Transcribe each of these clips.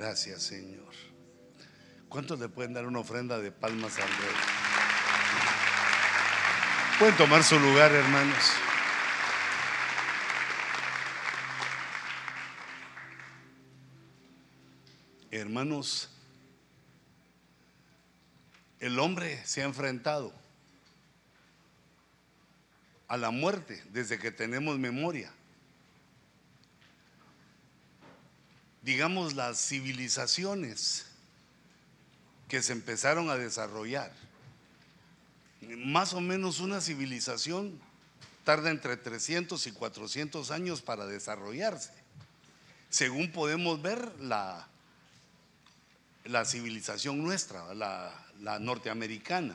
Gracias, Señor. ¿Cuántos le pueden dar una ofrenda de palmas al Rey? Pueden tomar su lugar, hermanos. Hermanos, el hombre se ha enfrentado a la muerte desde que tenemos memoria. Digamos las civilizaciones que se empezaron a desarrollar. Más o menos una civilización tarda entre 300 y 400 años para desarrollarse. Según podemos ver, la, la civilización nuestra, la, la norteamericana,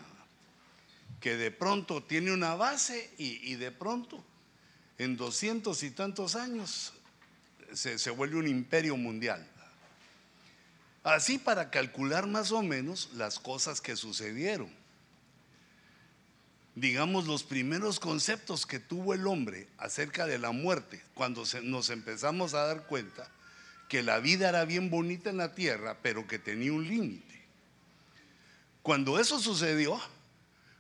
que de pronto tiene una base y, de pronto en doscientos y tantos años se, vuelve un imperio mundial. Así para calcular más o menos las cosas que sucedieron. Digamos, los primeros conceptos que tuvo el hombre acerca de la muerte, cuando nos empezamos a dar cuenta que la vida era bien bonita en la tierra, pero que tenía un límite. Cuando eso sucedió,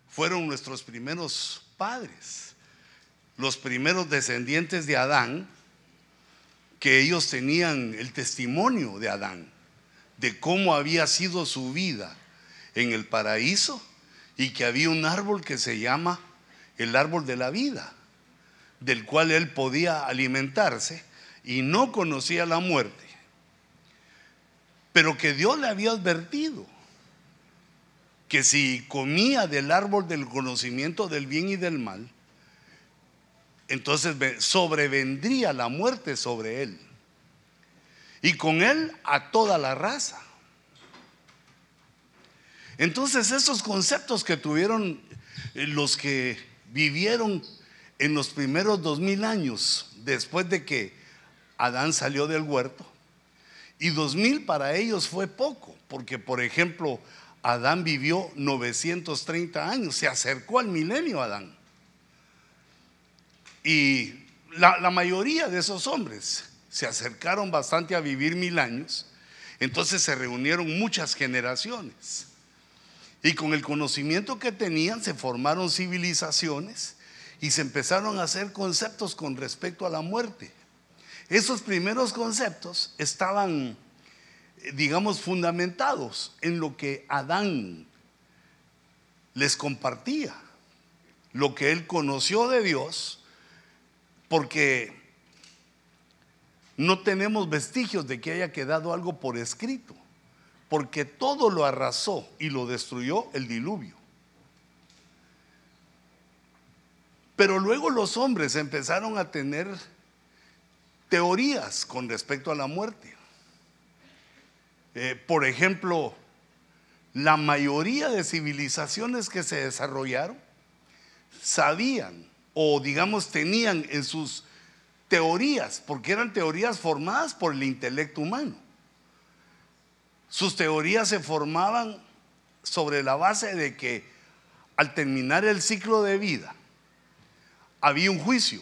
fueron nuestros primeros padres, los primeros descendientes de Adán, que ellos tenían el testimonio de Adán, de cómo había sido su vida en el paraíso y que había un árbol que se llama el árbol de la vida, del cual él podía alimentarse y no conocía la muerte, pero que Dios le había advertido que si comía del árbol del conocimiento del bien y del mal, entonces sobrevendría la muerte sobre él. Y con él a toda la raza. Entonces esos conceptos que tuvieron eh, los que vivieron en los primeros dos mil años después de que Adán salió del huerto, y dos mil para ellos fue poco, porque por ejemplo Adán vivió 930 años, se acercó al milenio Adán. Y la, mayoría de esos hombres se acercaron bastante a vivir mil años, entonces se reunieron muchas generaciones. Y con el conocimiento que tenían se formaron civilizaciones y se empezaron a hacer conceptos con respecto a la muerte. Esos primeros conceptos estaban, digamos, fundamentados en lo que Adán les compartía, lo que él conoció de Dios, porque no tenemos vestigios de que haya quedado algo por escrito porque todo lo arrasó y lo destruyó el diluvio. Pero luego los hombres empezaron a tener teorías con respecto a la muerte. Eh, por ejemplo, la mayoría de civilizaciones que se desarrollaron sabían o digamos tenían en sus teorías, porque eran teorías formadas por el intelecto humano, sus teorías se formaban sobre la base de que al terminar el ciclo de vida había un juicio,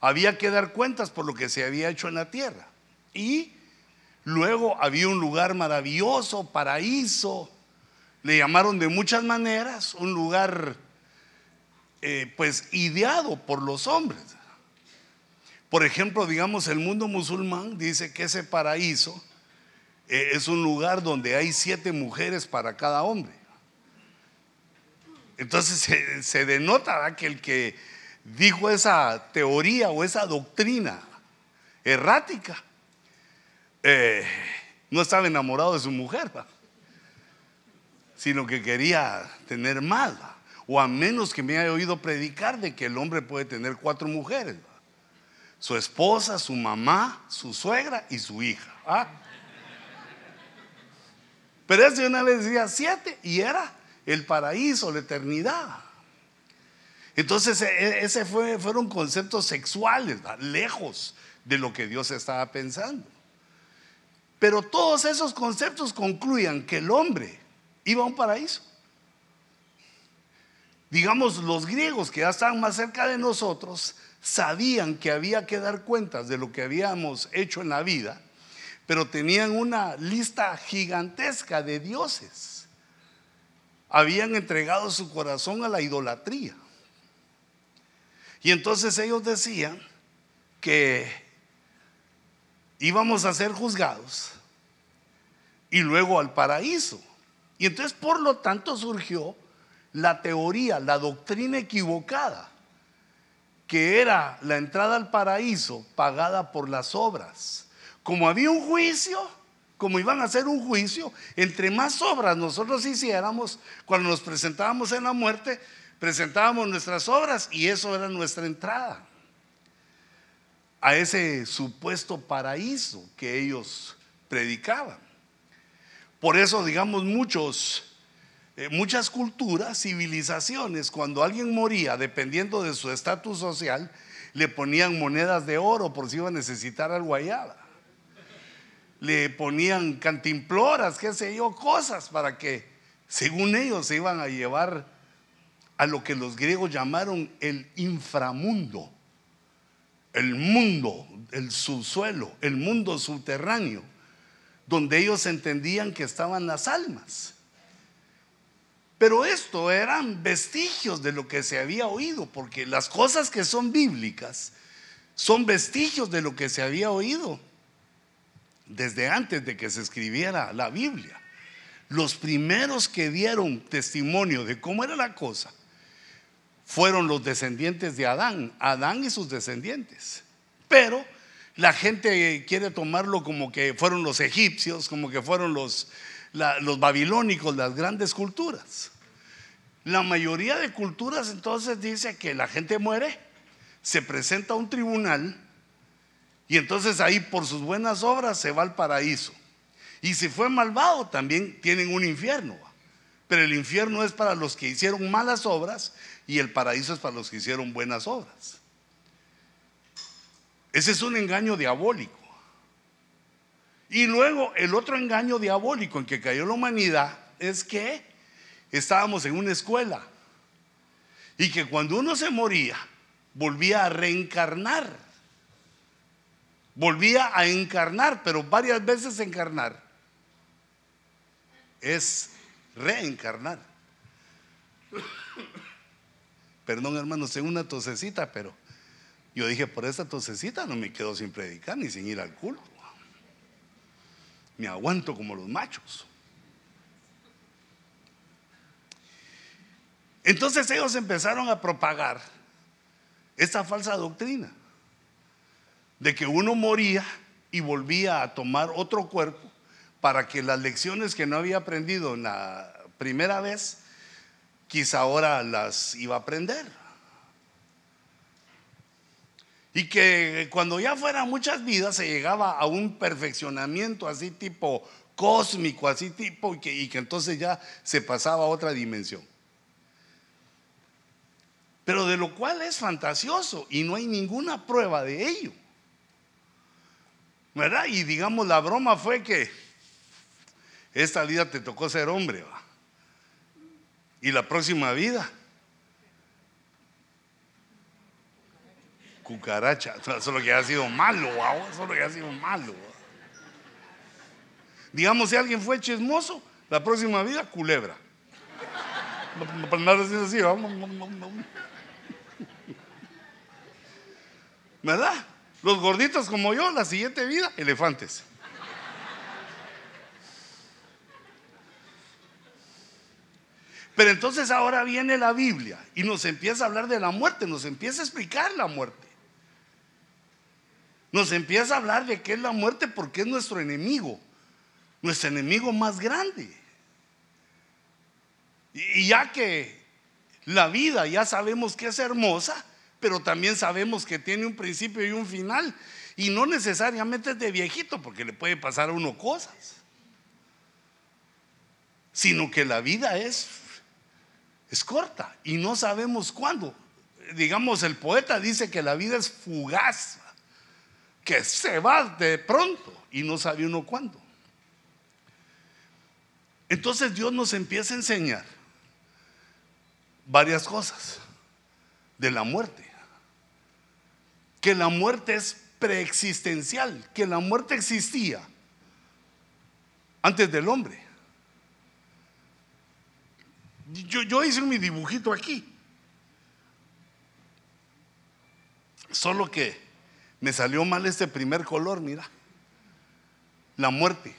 había que dar cuentas por lo que se había hecho en la tierra. Y luego había un lugar maravilloso, paraíso, le llamaron de muchas maneras, un lugar eh, pues ideado por los hombres. Por ejemplo, digamos, el mundo musulmán dice que ese paraíso eh, es un lugar donde hay siete mujeres para cada hombre. Entonces se, denota que el que dijo esa teoría o esa doctrina errática eh, no estaba enamorado de su mujer, sino que quería tener más, o a menos que me haya oído predicar de que el hombre puede tener cuatro mujeres, su esposa, su mamá, su suegra y su hija. Pero ese una vez decía siete y era el paraíso, la eternidad. Entonces, e, e, ese fue, fueron conceptos sexuales, lejos de lo que Dios estaba pensando. Pero todos esos conceptos concluían que el hombre iba a un paraíso. Digamos, los griegos que ya estaban más cerca de nosotros sabían que había que dar cuentas de lo que habíamos hecho en la vida pero tenían una lista gigantesca de dioses. Habían entregado su corazón a la idolatría. Y entonces ellos decían que íbamos a ser juzgados y luego al paraíso. Y entonces por lo tanto surgió la teoría, la doctrina equivocada, que era la entrada al paraíso pagada por las obras. Como había un juicio, como iban a hacer un juicio, entre más obras nosotros hiciéramos, cuando nos presentábamos en la muerte, presentábamos nuestras obras y eso era nuestra entrada a ese supuesto paraíso que ellos predicaban. Por eso, digamos, muchos, eh, muchas culturas, civilizaciones, cuando alguien moría, dependiendo de su estatus social, le ponían monedas de oro por si iba a necesitar al guayaba. Le ponían cantimploras, qué sé yo, cosas para que, según ellos, se iban a llevar a lo que los griegos llamaron el inframundo, el mundo, el subsuelo, el mundo subterráneo, donde ellos entendían que estaban las almas. Pero esto eran vestigios de lo que se había oído, porque las cosas que son bíblicas son vestigios de lo que se había oído desde antes de que se escribiera la Biblia. Los primeros que dieron testimonio de cómo era la cosa fueron los descendientes de Adán, Adán y sus descendientes. Pero la gente quiere tomarlo como que fueron los egipcios, como que fueron los, los babilónicos, las grandes culturas. La mayoría de culturas entonces dice que la gente muere, se presenta a un tribunal y entonces ahí por sus buenas obras se va al paraíso. Y si fue malvado también tienen un infierno. Pero el infierno es para los que hicieron malas obras y el paraíso es para los que hicieron buenas obras. Ese es un engaño diabólico. Y luego el otro engaño diabólico en que cayó la humanidad es que estábamos en una escuela y que cuando uno se moría volvía a reencarnar. Volvía a encarnar, pero varias veces encarnar. Es reencarnar. Perdón, hermanos, tengo una tosecita, pero yo dije, por esta tosecita no me quedo sin predicar ni sin ir al culto. Me aguanto como los machos. Entonces ellos empezaron a propagar esta falsa doctrina de que uno moría y volvía a tomar otro cuerpo para que las lecciones que no había aprendido en la primera vez quizá ahora las iba a aprender. Y que cuando ya fueran muchas vidas se llegaba a un perfeccionamiento así tipo cósmico, así tipo, y que, y que entonces ya se pasaba a otra dimensión. Pero de lo cual es fantasioso y no hay ninguna prueba de ello. ¿Verdad? Y digamos, la broma fue que esta vida te tocó ser hombre, ¿va? Y la próxima vida. Cucaracha. Eso es lo que ha sido malo, es lo que ha sido malo. Digamos, si alguien fue chismoso, la próxima vida, culebra. así, ¿verdad? Los gorditos como yo, la siguiente vida, elefantes. Pero entonces ahora viene la Biblia y nos empieza a hablar de la muerte, nos empieza a explicar la muerte. Nos empieza a hablar de qué es la muerte porque es nuestro enemigo, nuestro enemigo más grande. Y ya que la vida ya sabemos que es hermosa, pero también sabemos que tiene un principio y un final. Y no necesariamente es de viejito, porque le puede pasar a uno cosas. Sino que la vida es es corta y no sabemos cuándo. Digamos, el poeta dice que la vida es fugaz, que se va de pronto y no sabe uno cuándo. Entonces Dios nos empieza a enseñar varias cosas de la muerte. Que la muerte es preexistencial, que la muerte existía antes del hombre. Yo, yo hice mi dibujito aquí. Solo que me salió mal este primer color, mira. La muerte.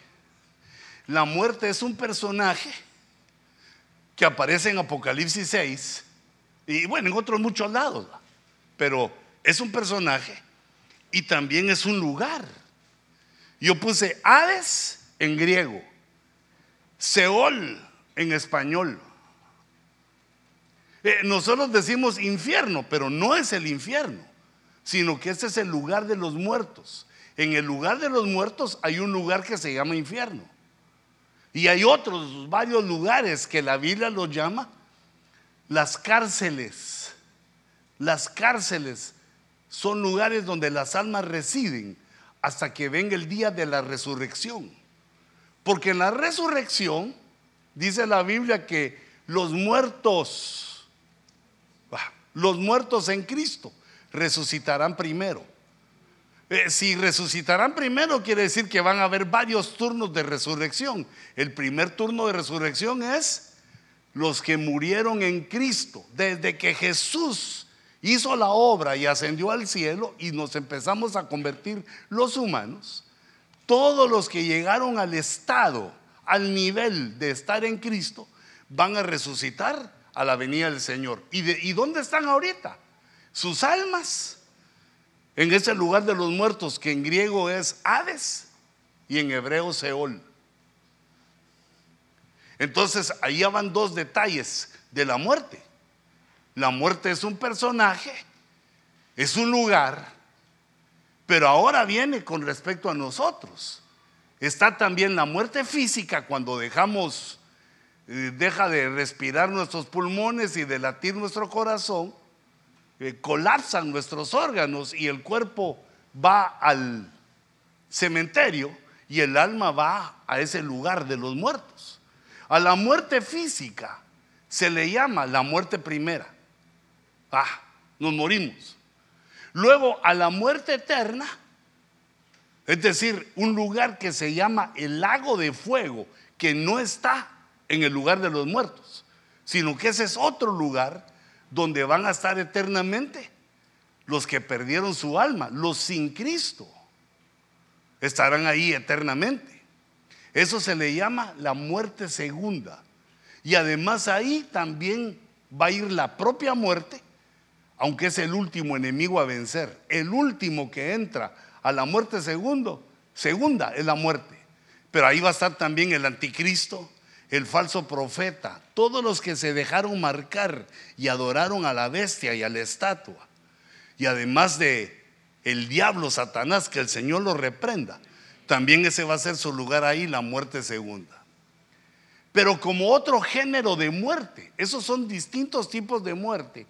La muerte es un personaje que aparece en Apocalipsis 6 y bueno, en otros muchos lados, pero es un personaje y también es un lugar. Yo puse Hades en griego, Seol en español. Eh, nosotros decimos infierno, pero no es el infierno, sino que este es el lugar de los muertos. En el lugar de los muertos hay un lugar que se llama infierno. Y hay otros, varios lugares que la Biblia los llama las cárceles. Las cárceles son lugares donde las almas residen hasta que venga el día de la resurrección. Porque en la resurrección dice la Biblia que los muertos, los muertos en Cristo, resucitarán primero. Eh, si resucitarán primero, quiere decir que van a haber varios turnos de resurrección. El primer turno de resurrección es los que murieron en Cristo. Desde que Jesús hizo la obra y ascendió al cielo y nos empezamos a convertir los humanos, todos los que llegaron al estado, al nivel de estar en Cristo, van a resucitar a la venida del Señor. ¿Y, ¿y dónde están ahorita? Sus almas en ese lugar de los muertos que en griego es Hades y en hebreo Seol. Entonces, ahí van dos detalles de la muerte. La muerte es un personaje, es un lugar, pero ahora viene con respecto a nosotros. Está también la muerte física cuando dejamos, eh, deja de respirar nuestros pulmones y de latir nuestro corazón eh, colapsan nuestros órganos y el cuerpo va al cementerio y el alma va a ese lugar de los muertos. A la muerte física se le llama la muerte primera. Ah, nos morimos. Luego a la muerte eterna, es decir, un lugar que se llama el lago de fuego, que no está en el lugar de los muertos, sino que ese es otro lugar donde van a estar eternamente los que perdieron su alma, los sin Cristo, estarán ahí eternamente. Eso se le llama la muerte segunda. Y además ahí también va a ir la propia muerte, aunque es el último enemigo a vencer. El último que entra a la muerte segundo, segunda es la muerte. Pero ahí va a estar también el anticristo, el falso profeta, todos los que se dejaron marcar y adoraron a la bestia y a la estatua. Y además de el diablo Satanás, que el Señor lo reprenda, también ese va a ser su lugar ahí, la muerte segunda. Pero como otro género de muerte, esos son distintos tipos de muerte,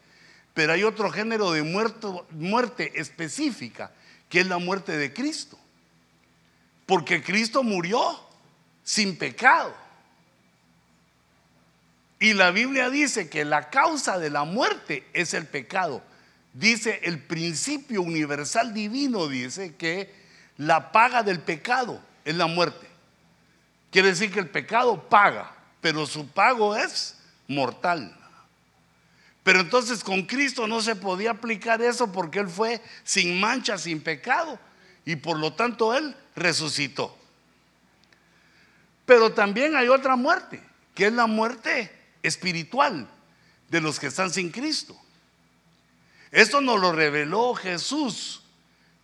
pero hay otro género de muerte específica, que es la muerte de Cristo. Porque Cristo murió sin pecado. Y la Biblia dice que la causa de la muerte es el pecado. Dice el principio universal divino, dice que la paga del pecado es la muerte. Quiere decir que el pecado paga, pero su pago es mortal. Pero entonces con Cristo no se podía aplicar eso porque Él fue sin mancha, sin pecado. Y por lo tanto Él resucitó. Pero también hay otra muerte, que es la muerte espiritual de los que están sin Cristo. Esto nos lo reveló Jesús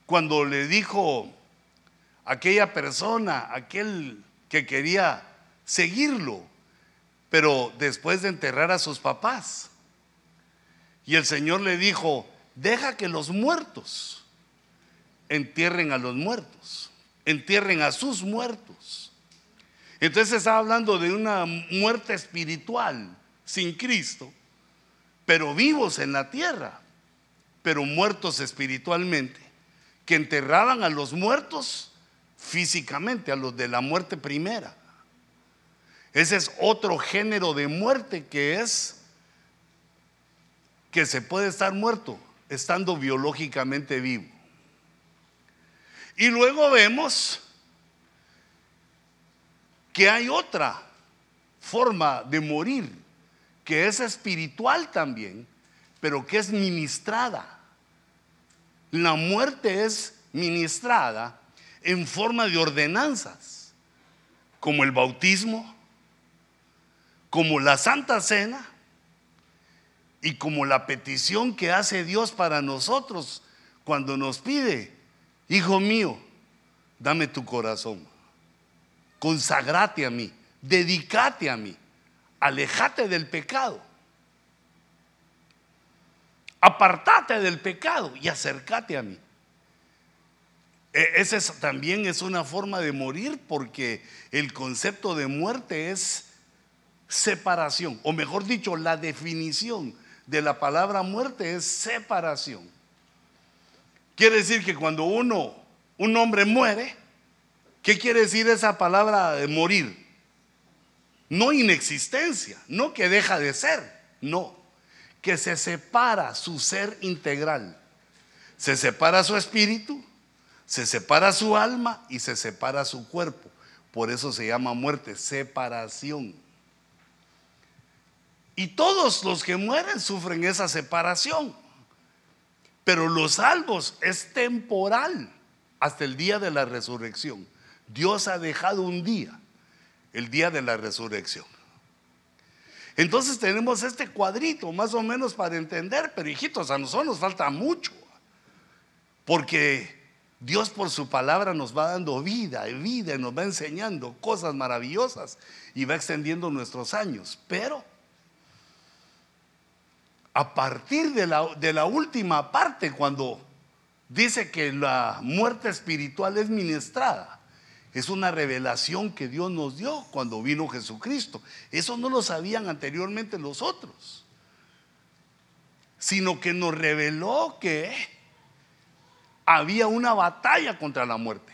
cuando le dijo a aquella persona, aquel que quería seguirlo, pero después de enterrar a sus papás. Y el Señor le dijo, deja que los muertos entierren a los muertos, entierren a sus muertos. Entonces estaba hablando de una muerte espiritual sin Cristo, pero vivos en la tierra, pero muertos espiritualmente, que enterraban a los muertos físicamente, a los de la muerte primera. Ese es otro género de muerte que es que se puede estar muerto estando biológicamente vivo. Y luego vemos que hay otra forma de morir, que es espiritual también, pero que es ministrada. La muerte es ministrada en forma de ordenanzas, como el bautismo, como la Santa Cena y como la petición que hace Dios para nosotros cuando nos pide, hijo mío, dame tu corazón, consagrate a mí, dedícate a mí, alejate del pecado, apartate del pecado y acércate a mí. E, Esa también es una forma de morir porque el concepto de muerte es separación, o mejor dicho, la definición de la palabra muerte es separación. Quiere decir que cuando uno, un hombre muere, ¿qué quiere decir esa palabra de morir? No inexistencia, no que deja de ser, no, que se separa su ser integral. Se separa su espíritu, se separa su alma y se separa su cuerpo. Por eso se llama muerte, separación. Y todos los que mueren sufren esa separación. Pero los salvos es temporal hasta el día de la resurrección. Dios ha dejado un día, el día de la resurrección. Entonces tenemos este cuadrito más o menos para entender, pero hijitos, a nosotros nos falta mucho. Porque Dios por su palabra nos va dando vida y vida y nos va enseñando cosas maravillosas y va extendiendo nuestros años. Pero a partir de la, de la última parte, cuando dice que la muerte espiritual es ministrada, es una revelación que Dios nos dio cuando vino Jesucristo. Eso no lo sabían anteriormente los otros, sino que nos reveló que había una batalla contra la muerte.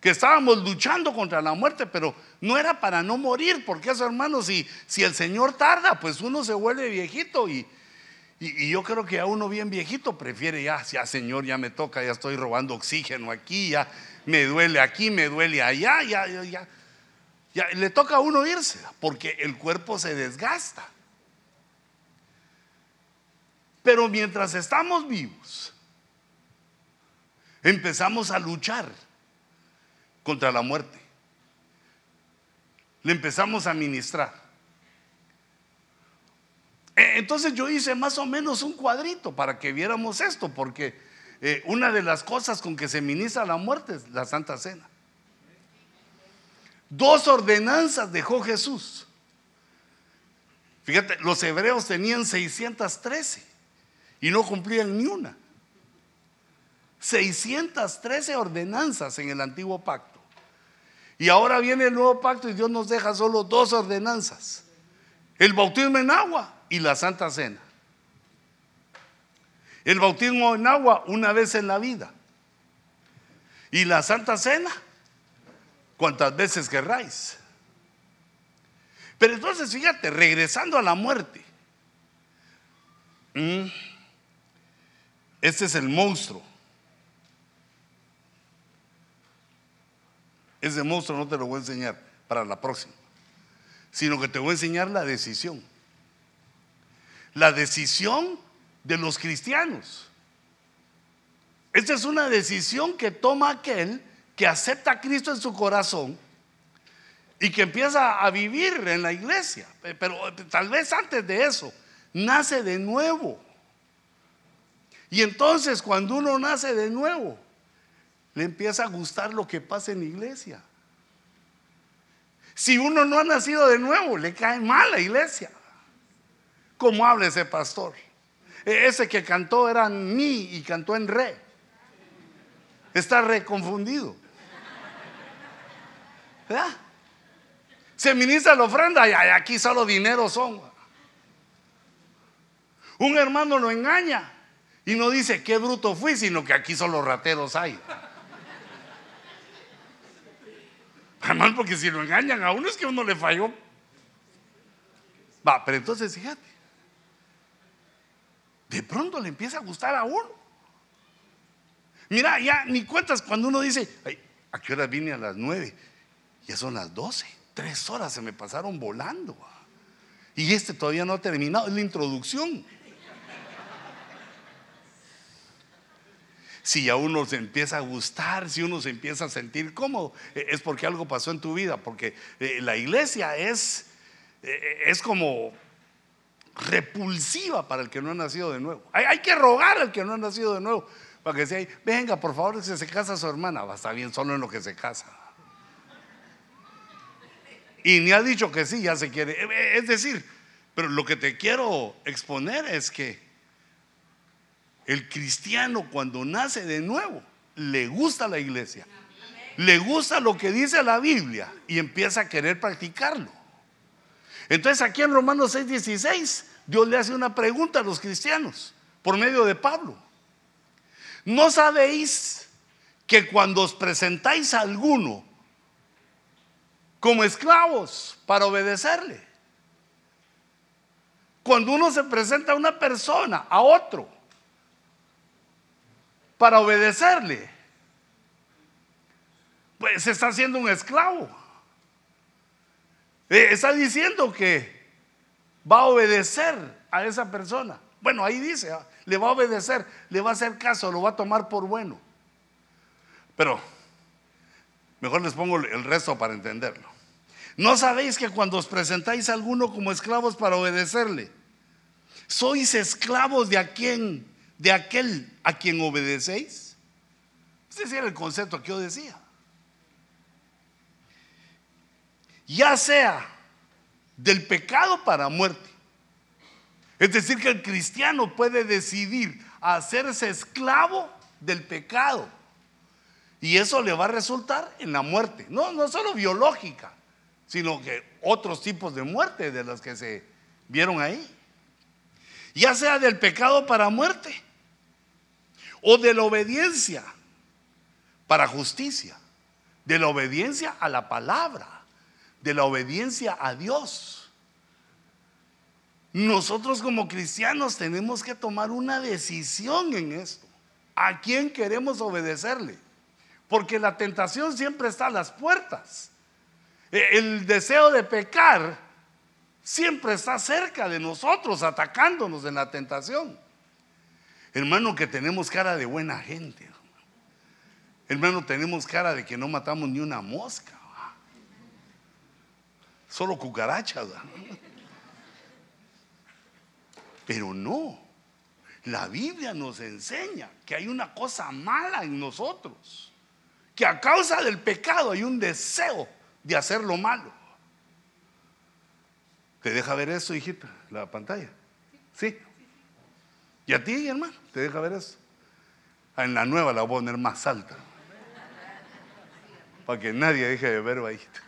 Que estábamos luchando contra la muerte, pero no era para no morir, porque eso, hermanos, si, si el Señor tarda, pues uno se vuelve viejito y, y, y, yo creo que a uno bien viejito prefiere ya, ya Señor, ya me toca, ya estoy robando oxígeno aquí, ya me duele aquí, me duele allá, ya, ya, ya. le toca a uno irse, porque el cuerpo se desgasta. Pero mientras estamos vivos, empezamos a luchar contra la muerte. Le empezamos a ministrar. Entonces yo hice más o menos un cuadrito para que viéramos esto, porque eh, una de las cosas con que se ministra la muerte es la Santa Cena. Dos ordenanzas dejó Jesús. Fíjate, los hebreos tenían 613 y no cumplían ni una. 613 ordenanzas en el antiguo pacto. Y ahora viene el nuevo pacto y Dios nos deja solo dos ordenanzas. El bautismo en agua y la Santa Cena. El bautismo en agua una vez en la vida. Y la Santa Cena, cuantas veces querráis. Pero entonces, fíjate, regresando a la muerte. Este es el monstruo. Ese monstruo no te lo voy a enseñar para la próxima, sino que te voy a enseñar la decisión. La decisión de los cristianos. Esta es una decisión que toma aquel que acepta a Cristo en su corazón y que empieza a vivir en la iglesia. Pero tal vez antes de eso, nace de nuevo. Y entonces cuando uno nace de nuevo, le empieza a gustar lo que pasa en la iglesia. Si uno no ha nacido de nuevo, le cae mal la iglesia. ¿Cómo habla ese pastor? E, ese que cantó era mi y cantó en re. Está reconfundido. ¿Verdad? Se ministra la ofrenda y aquí solo dinero son. Un hermano lo engaña y no dice qué bruto fui, sino que aquí solo rateros hay. Además, porque si lo engañan a uno es que uno le falló. Va, pero entonces fíjate. De pronto le empieza a gustar a uno. Mira, ya ni cuentas cuando uno dice, ¿a qué hora vine a las nueve? Ya son las 12. Tres horas se me pasaron volando. Y este todavía no ha terminado, es la introducción. Si a uno se empieza a gustar, si uno se empieza a sentir cómodo, eh, es porque algo pasó en tu vida, porque eh, la iglesia es, eh, es como repulsiva para el que no ha nacido de nuevo. Hay, que rogar al que no ha nacido de nuevo para que sea, venga, por favor, si se casa su hermana, va a estar bien solo en lo que se casa. Y ni ha dicho que sí, ya se quiere. Es decir, pero lo que te quiero exponer es que el cristiano cuando nace de nuevo, le gusta la iglesia, le gusta lo que dice la Biblia y empieza a querer practicarlo. Entonces aquí en Romanos 6:16, Dios le hace una pregunta a los cristianos por medio de Pablo. ¿No sabéis que cuando os presentáis a alguno como esclavos para obedecerle, cuando uno se presenta a una persona, a otro, para obedecerle, pues se está haciendo un esclavo. Eh, está diciendo que va a obedecer a esa persona. Bueno, ahí dice, ah, le va a obedecer, le va a hacer caso, lo va a tomar por bueno. Pero mejor les pongo el resto para entenderlo. ¿No sabéis que cuando os presentáis a alguno como esclavos para obedecerle, sois esclavos de a de aquel a quien obedecéis? Ese era el concepto que yo decía. Ya sea del pecado para muerte. Es decir, que el cristiano puede decidir hacerse esclavo del pecado. Y eso le va a resultar en la muerte. No, no solo biológica, sino que otros tipos de muerte de las que se vieron ahí. Ya sea del pecado para muerte o de la obediencia para justicia, de la obediencia a la palabra de la obediencia a Dios. Nosotros como cristianos tenemos que tomar una decisión en esto. ¿A quién queremos obedecerle? Porque la tentación siempre está a las puertas. E, el deseo de pecar siempre está cerca de nosotros, atacándonos en la tentación. Hermano, que tenemos cara de buena gente. Hermano, tenemos cara de que no matamos ni una mosca solo cucarachas. Pero no, la Biblia nos enseña que hay una cosa mala en nosotros, que a causa del pecado hay un deseo de hacer lo malo. ¿Te deja ver eso, hijita, la pantalla? Sí. ¿Y a ti, hermano? ¿Te deja ver eso? Ah, en la nueva la voy a poner más alta. Para que nadie deje de ver, hijita.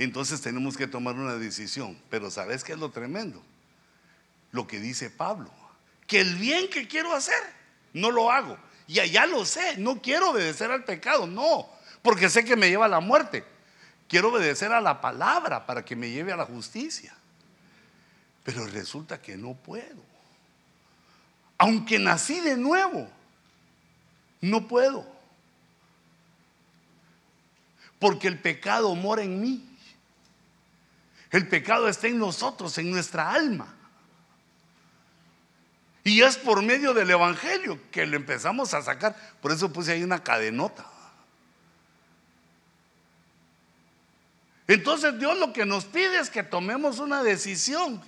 Entonces tenemos que tomar una decisión. Pero ¿sabes qué es lo tremendo? Lo que dice Pablo. Que el bien que quiero hacer, no lo hago. Y allá lo sé, no quiero obedecer al pecado, no, porque sé que me lleva a la muerte. Quiero obedecer a la palabra para que me lleve a la justicia. Pero resulta que no puedo. Aunque nací de nuevo, no puedo. Porque el pecado mora en mí. El pecado está en nosotros, en nuestra alma. Y es por medio del Evangelio que lo empezamos a sacar. Por eso puse ahí una cadenota. Entonces Dios lo que nos pide es que tomemos una decisión,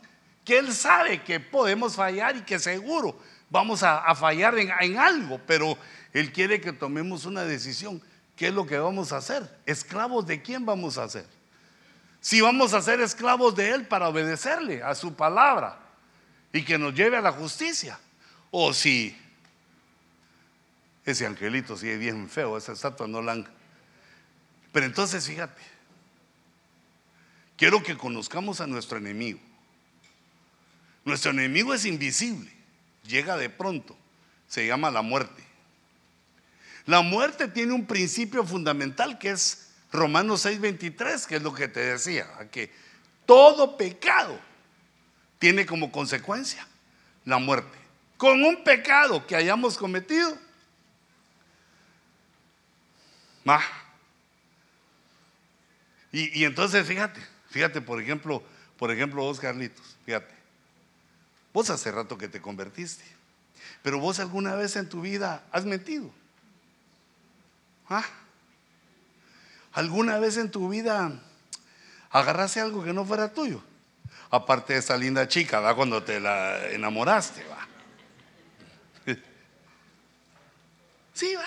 que Él sabe que podemos fallar y que seguro vamos a, fallar en, en algo, pero Él quiere que tomemos una decisión. ¿Qué es lo que vamos a hacer? ¿Esclavos de quién vamos a ser? Si vamos a ser esclavos de Él para obedecerle a su palabra y que nos lleve a la justicia, o si ese angelito sigue bien feo, esa estatua no la. Pero entonces fíjate, quiero que conozcamos a nuestro enemigo. Nuestro enemigo es invisible, llega de pronto, se llama la muerte. La muerte tiene un principio fundamental que es Romanos 6:23, que es lo que te decía, que todo pecado tiene como consecuencia la muerte. Con un pecado que hayamos cometido. Y, y entonces, fíjate, fíjate, por ejemplo, por ejemplo, vos, Carlitos, fíjate. Vos hace rato que te convertiste. Pero vos alguna vez en tu vida has mentido. ¿Ah? ¿Alguna vez en tu vida agarraste algo que no fuera tuyo? Aparte de esa linda chica, ¿va? Cuando te la enamoraste, va. Sí, va.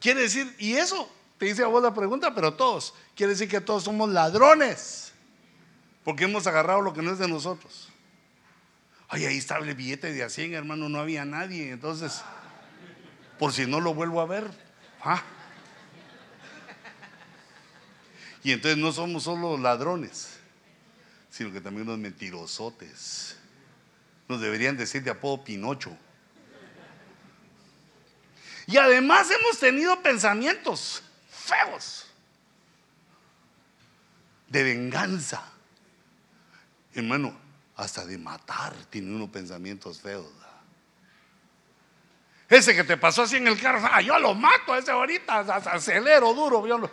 Quiere decir, y eso te dice a vos la pregunta, pero todos, quiere decir que todos somos ladrones, porque hemos agarrado lo que no es de nosotros. Ay, ahí estaba el billete de a 100, hermano, no había nadie, entonces, por si no lo vuelvo a ver, ¿ah? Y entonces no somos solo ladrones, sino que también unos mentirosotes. Nos deberían decir de apodo Pinocho. Y además hemos tenido pensamientos feos de venganza. Hermano, hasta de matar tiene unos pensamientos feos. Ese que te pasó así en el carro, ah, yo lo mato, ese ahorita, acelero duro, yo.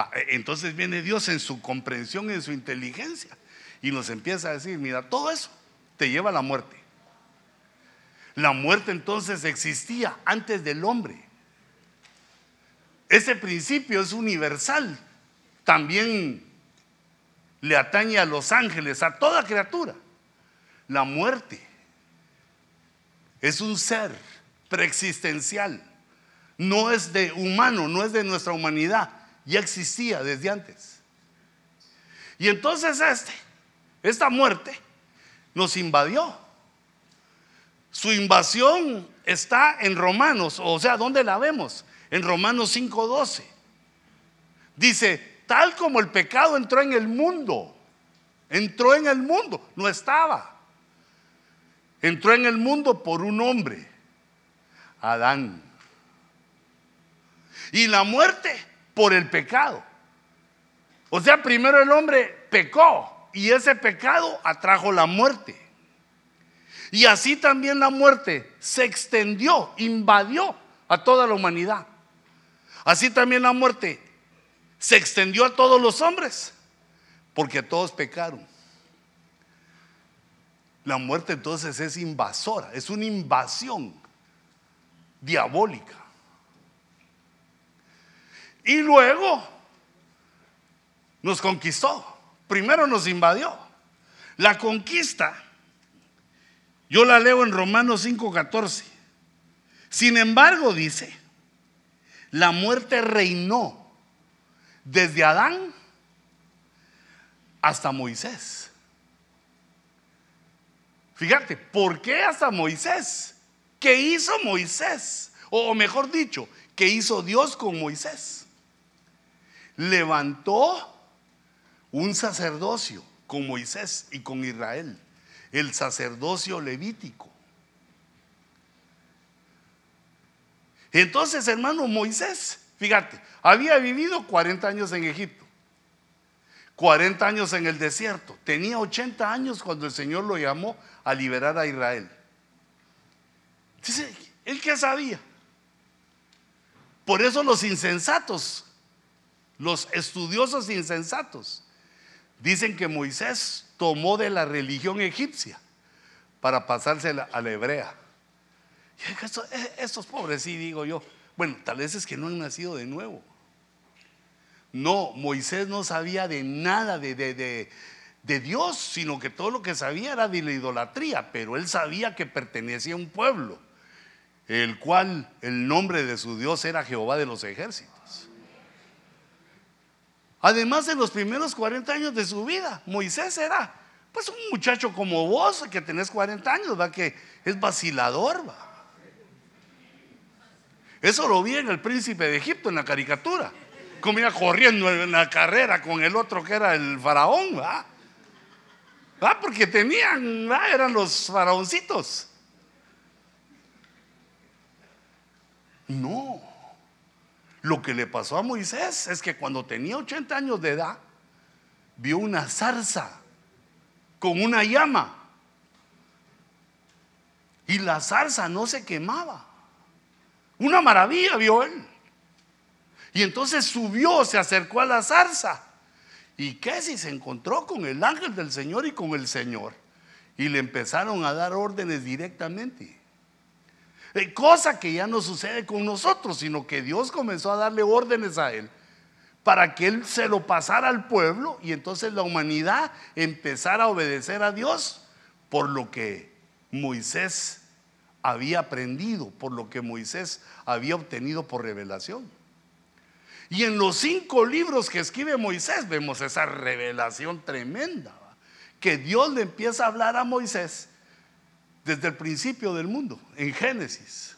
Ah, e, entonces viene Dios en su comprensión, en su inteligencia, y nos empieza a decir, mira, todo eso te lleva a la muerte. La muerte entonces existía antes del hombre. Ese principio es universal. También le atañe a los ángeles, a toda criatura. La muerte es un ser preexistencial. No es de humano, no es de nuestra humanidad ya existía desde antes. Y entonces este, esta muerte nos invadió. Su invasión está en Romanos, o sea, ¿dónde la vemos? En Romanos 5:12. Dice, tal como el pecado entró en el mundo, entró en el mundo, no estaba. Entró en el mundo por un hombre, Adán. Y la muerte por el pecado. O sea, primero el hombre pecó y ese pecado atrajo la muerte. Y así también la muerte se extendió, invadió a toda la humanidad. Así también la muerte se extendió a todos los hombres, porque todos pecaron. La muerte entonces es invasora, es una invasión diabólica. Y luego nos conquistó. Primero nos invadió. La conquista, yo la leo en Romanos 5:14. Sin embargo, dice, la muerte reinó desde Adán hasta Moisés. Fíjate, ¿por qué hasta Moisés? ¿Qué hizo Moisés? O mejor dicho, ¿qué hizo Dios con Moisés? Levantó un sacerdocio con Moisés y con Israel, el sacerdocio levítico. Entonces, hermano Moisés, fíjate, había vivido 40 años en Egipto, 40 años en el desierto, tenía 80 años cuando el Señor lo llamó a liberar a Israel. Dice, ¿él qué sabía? Por eso los insensatos los estudiosos insensatos dicen que Moisés tomó de la religión egipcia para pasársela a la hebrea. Eh, estos, pobres, sí, digo yo, bueno, tal vez es que no han nacido de nuevo. No, Moisés no sabía de nada de, de, Dios, sino que todo lo que sabía era de la idolatría, pero él sabía que pertenecía a un pueblo, el cual el nombre de su Dios era Jehová de los ejércitos. Además, en los primeros 40 años de su vida, Moisés era pues un muchacho como vos, que tenés 40 años, va que es vacilador, va. Eso lo vi en el príncipe de Egipto, en la caricatura. Comía corriendo en la carrera con el otro que era el faraón, va. Porque tenían, eran los faraoncitos. No. Lo que le pasó a Moisés es que cuando tenía 80 años de edad, vio una zarza con una llama. Y la zarza no se quemaba. Una maravilla vio él. Y entonces subió, se acercó a la zarza. ¿Y qué si se encontró con el ángel del Señor y con el Señor? Y le empezaron a dar órdenes directamente. Eh, cosa que ya no sucede con nosotros, sino que Dios comenzó a darle órdenes a él para que él se lo pasara al pueblo y entonces la humanidad empezara a obedecer a Dios por lo que Moisés había aprendido, por lo que Moisés había obtenido por revelación. Y en los cinco libros que escribe Moisés vemos esa revelación tremenda, que Dios le empieza a hablar a Moisés desde el principio del mundo, en Génesis.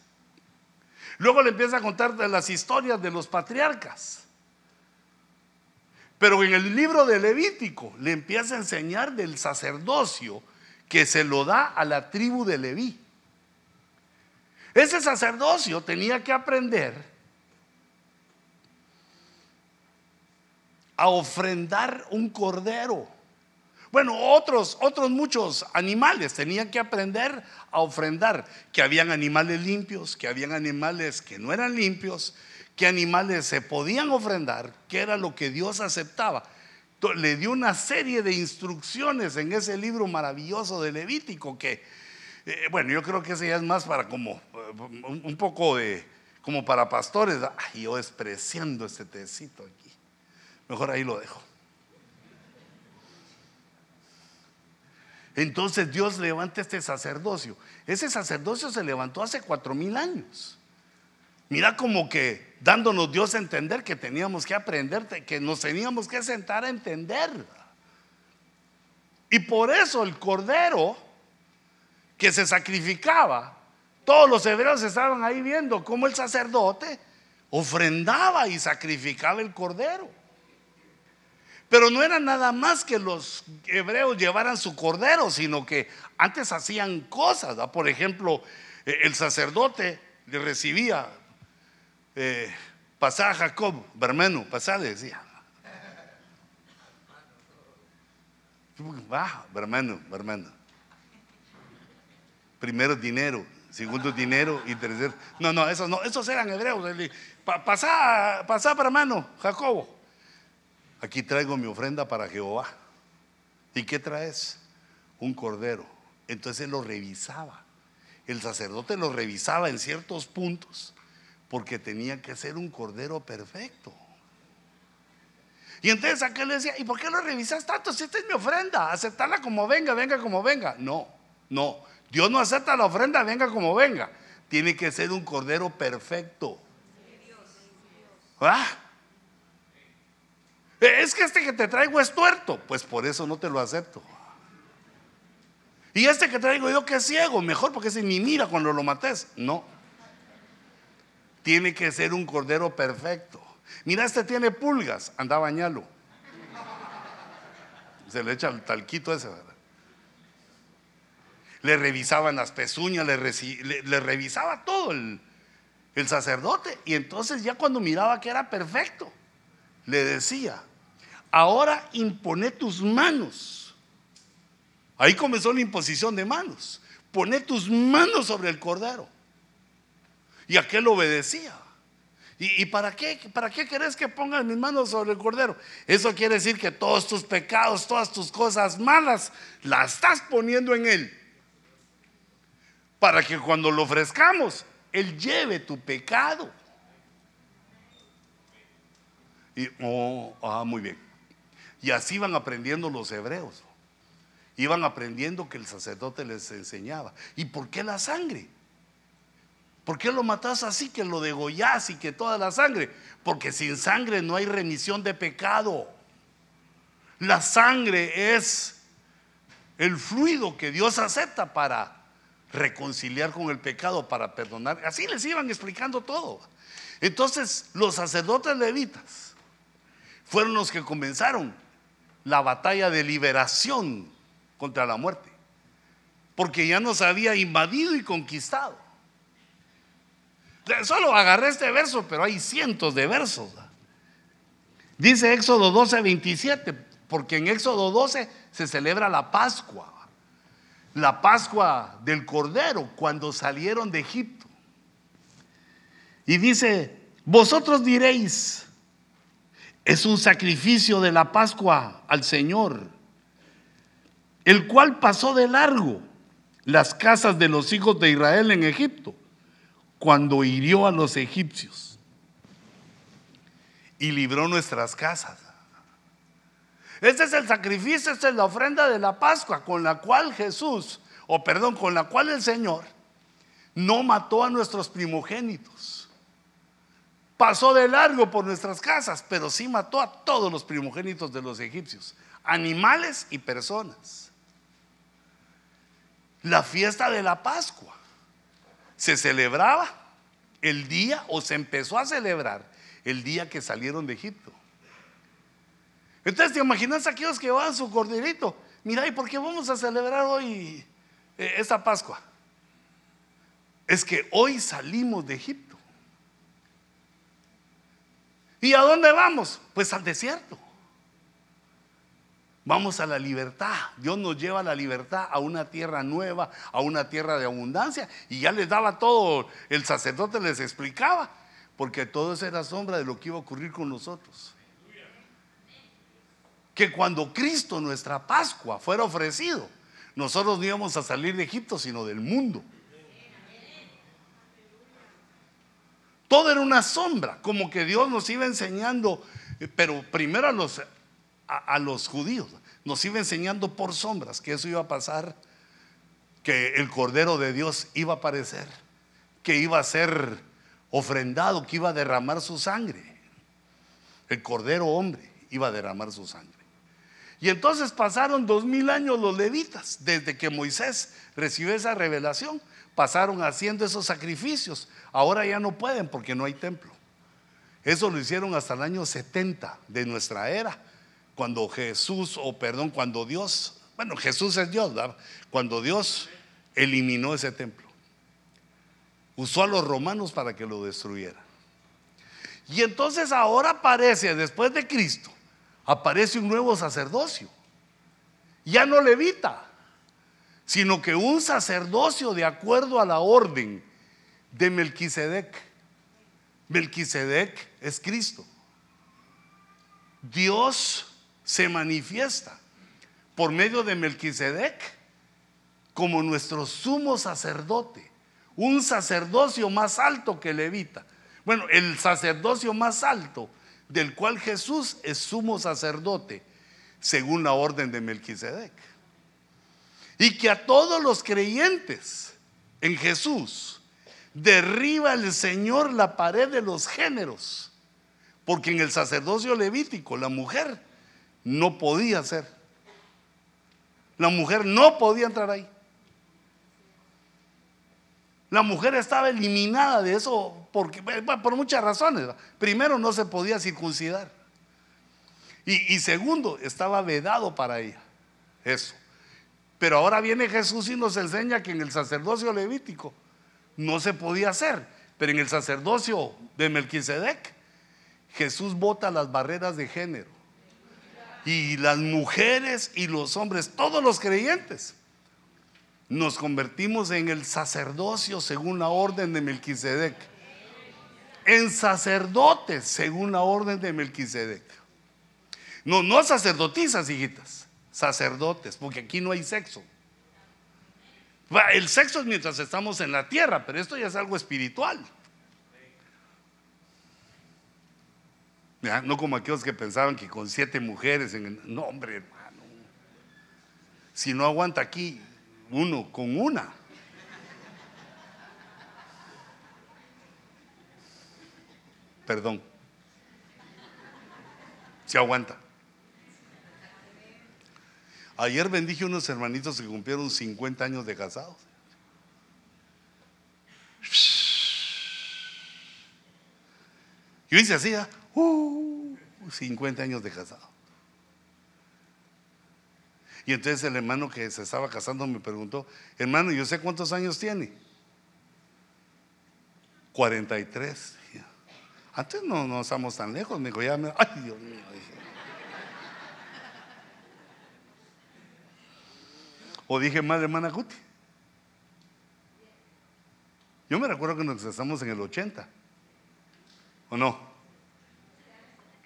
Luego le empieza a contar las historias de los patriarcas. Pero en el libro de Levítico le empieza a enseñar del sacerdocio que se lo da a la tribu de Leví. Ese sacerdocio tenía que aprender a ofrendar un cordero. Bueno, otros, otros muchos animales tenían que aprender a ofrendar, que habían animales limpios, que habían animales que no eran limpios, que animales se podían ofrendar, que era lo que Dios aceptaba. Le dio una serie de instrucciones en ese libro maravilloso de Levítico que, eh, bueno, yo creo que ese ya es más para como eh, un poco de, como para pastores. Ay, yo despreciando este tecito aquí. Mejor ahí lo dejo. Entonces Dios levanta este sacerdocio. Ese sacerdocio se levantó hace cuatro mil años. Mira como que dándonos Dios a entender que teníamos que aprender, que nos teníamos que sentar a entender. Y por eso el cordero que se sacrificaba, todos los hebreos estaban ahí viendo cómo el sacerdote ofrendaba y sacrificaba el cordero. Pero no era nada más que los hebreos llevaran su cordero, sino que antes hacían cosas. Por ejemplo, eh, el sacerdote le recibía, eh, pasá a Jacob, Bermeno, pasá, le decía. Va, Bermeno, Bermeno. Primero dinero, segundo dinero y tercero. No, no, esos no, esos eran hebreos. Pasá, pasá, hermano, Jacobo. Aquí traigo mi ofrenda para Jehová. ¿Y qué traes? Un cordero. Entonces lo revisaba. El sacerdote lo revisaba en ciertos puntos porque tenía que ser un cordero perfecto. Y entonces aquel le decía, ¿y por qué lo revisas tanto? Si esta es mi ofrenda, aceptarla como venga, venga como venga. No, no. Dios no acepta la ofrenda, venga como venga. Tiene que ser un cordero perfecto. ¿Ah? Es que este que te traigo es tuerto. Pues por eso no te lo acepto. Y este que traigo yo que es ciego, mejor porque ese ni mira cuando lo mates. No. Tiene que ser un cordero perfecto. Mira, este tiene pulgas, anda a bañarlo. Se le echa el talquito ese, ¿verdad? Le revisaban las pezuñas, le, revisaba todo el sacerdote. Y entonces ya cuando miraba que era perfecto, le decía, ahora impone tus manos. Ahí comenzó la imposición de manos. Pone tus manos sobre el cordero. Y aquel obedecía. ¿Y, para qué? ¿Para qué querés que pongan mis manos sobre el cordero? Eso quiere decir que todos tus pecados, todas tus cosas malas, las estás poniendo en Él. Para que cuando lo ofrezcamos, Él lleve tu pecado. Y, oh, ah, muy bien. Y así iban aprendiendo los hebreos. Iban aprendiendo que el sacerdote les enseñaba. ¿Y por qué la sangre? ¿Por qué lo matas así, que lo degollás y que toda la sangre? Porque sin sangre no hay remisión de pecado. La sangre es el fluido que Dios acepta para reconciliar con el pecado, para perdonar. Así les iban explicando todo. Entonces los sacerdotes levitas fueron los que comenzaron la batalla de liberación contra la muerte, porque ya nos había invadido y conquistado. Solo agarré este verso, pero hay cientos de versos. Dice Éxodo 12, 27, porque en Éxodo 12 se celebra la Pascua, la Pascua del Cordero, cuando salieron de Egipto. Y dice, vosotros diréis, es un sacrificio de la Pascua al Señor, el cual pasó de largo las casas de los hijos de Israel en Egipto, cuando hirió a los egipcios y libró nuestras casas. Este es el sacrificio, esta es la ofrenda de la Pascua con la cual Jesús, o perdón, con la cual el Señor no mató a nuestros primogénitos. Pasó de largo por nuestras casas, pero sí mató a todos los primogénitos de los egipcios, animales y personas. La fiesta de la Pascua se celebraba el día o se empezó a celebrar el día que salieron de Egipto. Entonces te imaginas aquellos que van su corderito. Mira, ¿y por qué vamos a celebrar hoy eh, esta Pascua? Es que hoy salimos de Egipto. ¿Y a dónde vamos? Pues al desierto. Vamos a la libertad. Dios nos lleva a la libertad, a una tierra nueva, a una tierra de abundancia. Y ya les daba todo, el sacerdote les explicaba, porque todo eso era sombra de lo que iba a ocurrir con nosotros. Que cuando Cristo, nuestra Pascua, fuera ofrecido, nosotros no íbamos a salir de Egipto, sino del mundo. Todo era una sombra, como que Dios nos iba enseñando, eh, pero primero a los, a, los judíos, nos iba enseñando por sombras que eso iba a pasar, que el Cordero de Dios iba a aparecer, que iba a ser ofrendado, que iba a derramar su sangre. El Cordero hombre iba a derramar su sangre. Y entonces pasaron dos mil años los levitas, desde que Moisés recibió esa revelación, pasaron haciendo esos sacrificios Ahora ya no pueden porque no hay templo. Eso lo hicieron hasta el año 70 de nuestra era, cuando Jesús, o perdón, cuando Dios, bueno, Jesús es Dios. Cuando Dios eliminó ese templo. Usó a los romanos para que lo destruyeran. Y entonces ahora aparece, después de Cristo, aparece un nuevo sacerdocio. Ya no levita, sino que un sacerdocio de acuerdo a la orden de Melquisedec. Melquisedec es Cristo. Dios se manifiesta por medio de Melquisedec como nuestro sumo sacerdote, un sacerdocio más alto que Levita. Bueno, el sacerdocio más alto del cual Jesús es sumo sacerdote, según la orden de Melquisedec. Y que a todos los creyentes en Jesús derriba el Señor la pared de los géneros. Porque en el sacerdocio levítico la mujer no podía ser. La mujer no podía entrar ahí. La mujer estaba eliminada de eso porque, por muchas razones. Primero, no se podía circuncidar. Y, y segundo, estaba vedado para ella. Eso. Pero ahora viene Jesús y nos enseña que en el sacerdocio levítico no se podía hacer. Pero en el sacerdocio de Melquisedec, Jesús bota las barreras de género. Y las mujeres y los hombres, todos los creyentes, nos convertimos en el sacerdocio según la orden de Melquisedec. En sacerdotes según la orden de Melquisedec. No, no sacerdotisas, hijitas, sacerdotes, porque aquí no hay sexo. El sexo es mientras estamos en la tierra, pero esto ya es algo espiritual. No como aquellos que pensaban que con siete mujeres en el... No, hombre, hermano. Si no aguanta aquí uno con una. Perdón. Si aguanta. Ayer bendije unos hermanitos que cumplieron 50 años de casados. Y dice así, uh, 50 años de casado. Y entonces el hermano que se estaba casando me preguntó, hermano, yo sé cuántos años tiene. 43. Antes no, no estamos tan lejos, me dijo, ya me, ay Dios mío, ¿O dije mal, hermana Guti? Yo me recuerdo que nos casamos en el 80. ¿O no?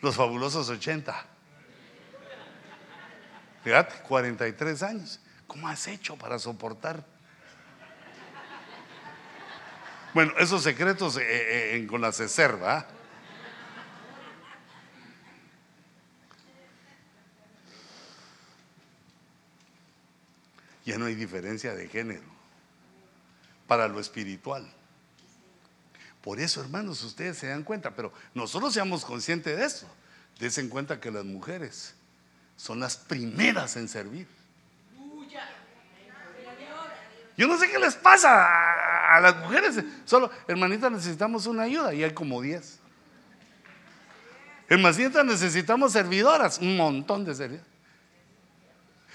Los fabulosos 80. Fíjate, 43 años. ¿Cómo has hecho para soportar? Bueno, esos secretos eh, eh, con la CECER, Ya no hay diferencia de género para lo espiritual. Por eso, hermanos, ustedes se dan cuenta, pero nosotros seamos conscientes de eso. Desen cuenta que las mujeres son las primeras en servir. Yo no sé qué les pasa a, las mujeres. Solo, hermanita, necesitamos una ayuda y hay como 10. Hermanita, necesitamos servidoras, un montón de servidoras.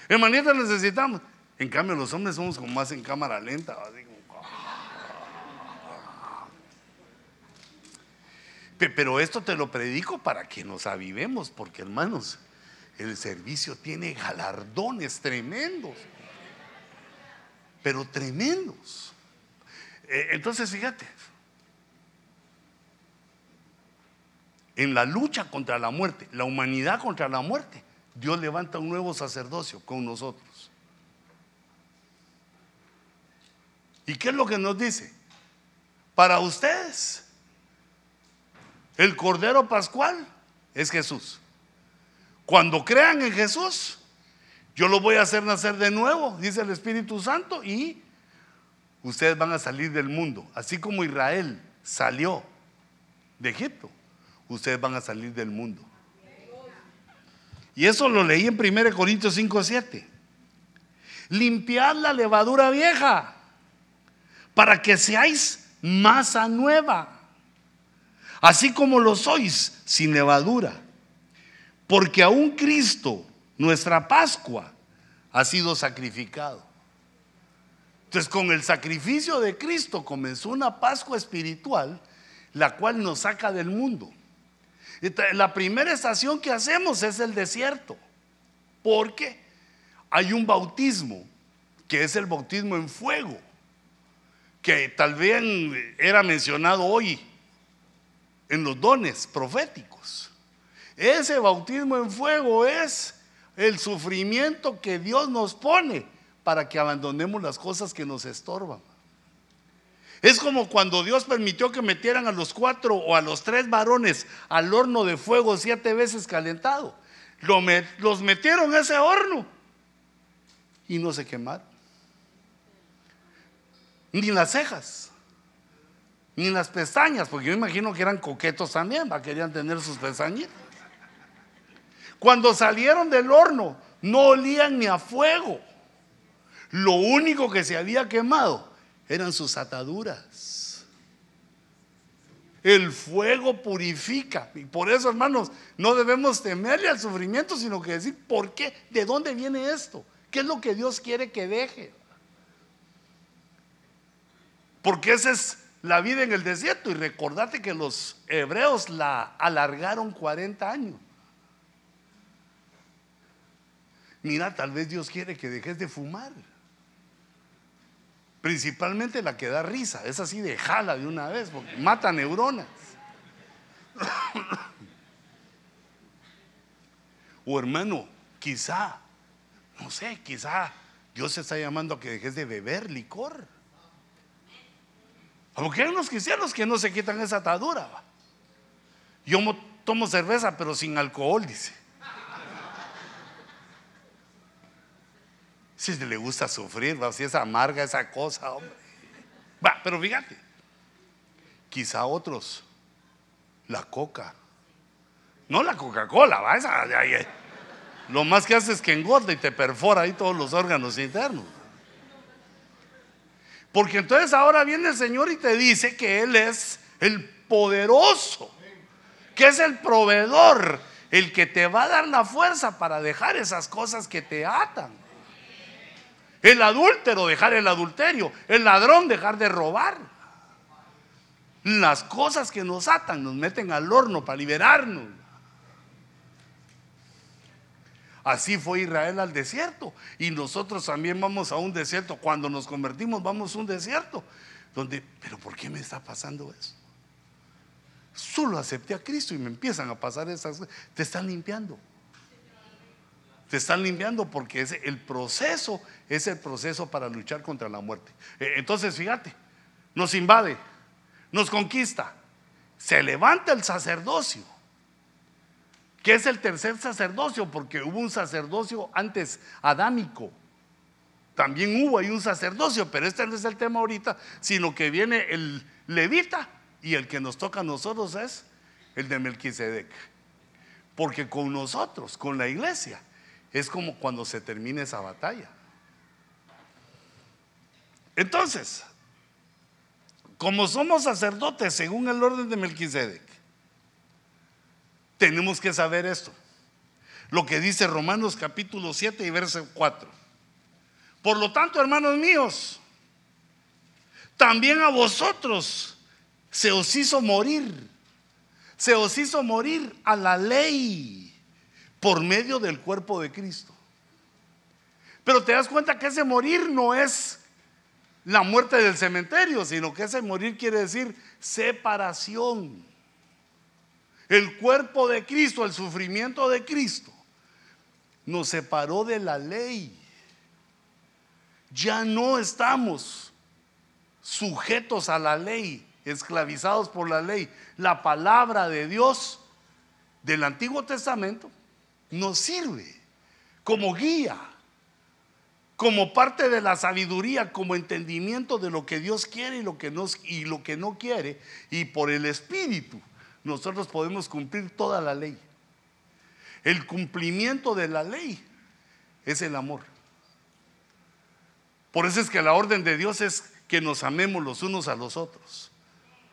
Hermanita, necesitamos. En cambio, los hombres somos como más en cámara lenta. Pero esto te lo predico para que nos avivemos, porque hermanos, el servicio tiene galardones tremendos, pero tremendos. Eh, entonces, fíjate, en la lucha contra la muerte, la humanidad contra la muerte, Dios levanta un nuevo sacerdocio con nosotros. ¿Y qué es lo que nos dice? Para ustedes, el Cordero Pascual es Jesús. Cuando crean en Jesús, yo lo voy a hacer nacer de nuevo, dice el Espíritu Santo, y ustedes van a salir del mundo. Así como Israel salió de Egipto, ustedes van a salir del mundo. Y eso lo leí en 1 Corintios 5, 7. Limpiad la levadura vieja para que seáis masa nueva, así como lo sois sin levadura. Porque aún Cristo, nuestra Pascua, ha sido sacrificado. Entonces con el sacrificio de Cristo comenzó una Pascua espiritual, la cual nos saca del mundo. La primera estación que hacemos es el desierto, porque hay un bautismo, que es el bautismo en fuego, que tal vez era mencionado hoy en los dones proféticos. Ese bautismo en fuego es el sufrimiento que Dios nos pone para que abandonemos las cosas que nos estorban. Es como cuando Dios permitió que metieran a los cuatro o a los tres varones al horno de fuego siete veces calentado. Los metieron a ese horno y no se quemaron. Ni las cejas, ni las pestañas, porque yo imagino que eran coquetos también, querían tener sus pestañitas. Cuando salieron del horno, no olían ni a fuego. Lo único que se había quemado eran sus ataduras. El fuego purifica. Y por eso, hermanos, no debemos temerle al sufrimiento, sino que decir, ¿por qué? ¿De dónde viene esto? ¿Qué es lo que Dios quiere que deje? Porque esa es la vida en el desierto. Y recordate que los hebreos la alargaron 40 años. Mira, tal vez Dios quiere que dejes de fumar. Principalmente la que da risa, es así de jala de una vez, porque mata neuronas. o hermano, quizá, no sé, quizá Dios te está llamando a que dejes de beber licor. Porque hay unos cristianos que no se quitan esa atadura. Yo tomo cerveza, pero sin alcohol, dice. Si le gusta sufrir, si es amarga esa cosa, hombre. Va, pero fíjate, quizá otros, la coca. No la Coca-Cola, va, esa, lo más que hace es que engorda y te perfora ahí todos los órganos internos. Porque entonces ahora viene el Señor y te dice que Él es el poderoso, que es el proveedor, el que te va a dar la fuerza para dejar esas cosas que te atan. El adúltero dejar el adulterio. El ladrón dejar de robar. Las cosas que nos atan nos meten al horno para liberarnos. Así fue Israel al desierto. Y nosotros también vamos a un desierto. Cuando nos convertimos vamos a un desierto. Donde, pero ¿por qué me está pasando eso? Solo acepté a Cristo y me empiezan a pasar esas cosas. Te están limpiando. Te están limpiando porque es el proceso es el proceso para luchar contra la muerte. Eh, entonces, fíjate, nos invade, nos conquista, se levanta el sacerdocio, que es el tercer sacerdocio, porque hubo un sacerdocio antes adámico. También hubo ahí un sacerdocio, pero este no es el tema ahorita, sino que viene el levita y el que nos toca a nosotros es el de Melquisedec. Porque con nosotros, con la iglesia, es como cuando se termina esa batalla. Entonces, como somos sacerdotes según el orden de Melquisedec, tenemos que saber esto. Lo que dice Romanos capítulo 7 y verso 4. Por lo tanto, hermanos míos, también a vosotros se os hizo morir. Se os hizo morir a la ley por medio del cuerpo de Cristo. Pero te das cuenta que ese morir no es la muerte del cementerio, sino que ese morir quiere decir separación. El cuerpo de Cristo, el sufrimiento de Cristo, nos separó de la ley. Ya no estamos sujetos a la ley, esclavizados por la ley. La palabra de Dios del Antiguo Testamento nos sirve como guía, como parte de la sabiduría, como entendimiento de lo que Dios quiere y lo que no, quiere. Y por el Espíritu nosotros podemos cumplir toda la ley. El cumplimiento de la ley es el amor. Por eso es que la orden de Dios es que nos amemos los unos a los otros.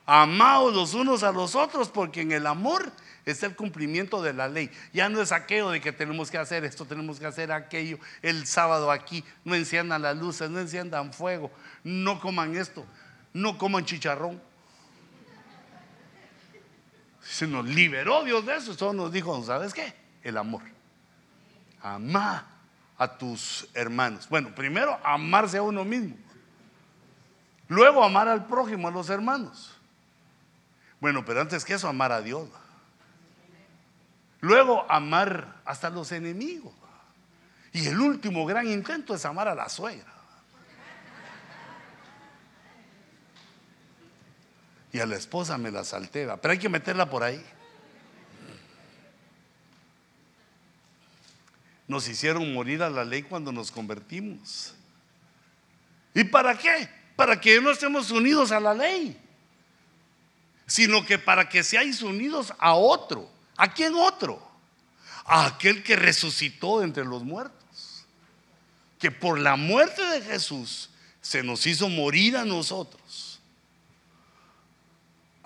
Amaos los unos a los otros porque en el amor está el cumplimiento de la ley. Ya no es aquello de que tenemos que hacer esto, tenemos que hacer aquello. El sábado aquí no enciendan las luces, no enciendan fuego, no coman esto, no coman chicharrón. Se nos liberó Dios de eso. Eso nos dijo, ¿sabes qué? El amor. Amá a tus hermanos. Bueno, primero amarse a uno mismo. Luego amar al prójimo, a los hermanos. Bueno, pero antes que eso, amar a Dios. Luego amar hasta los enemigos. Y el último gran intento es amar a la suegra. Y a la esposa me la salteba, pero hay que meterla por ahí. Nos hicieron morir a la ley cuando nos convertimos. ¿Y para qué? Para que no estemos unidos a la ley, sino que para que seáis unidos a otro. ¿A quién otro? A aquel que resucitó entre los muertos. Que por la muerte de Jesús se nos hizo morir a nosotros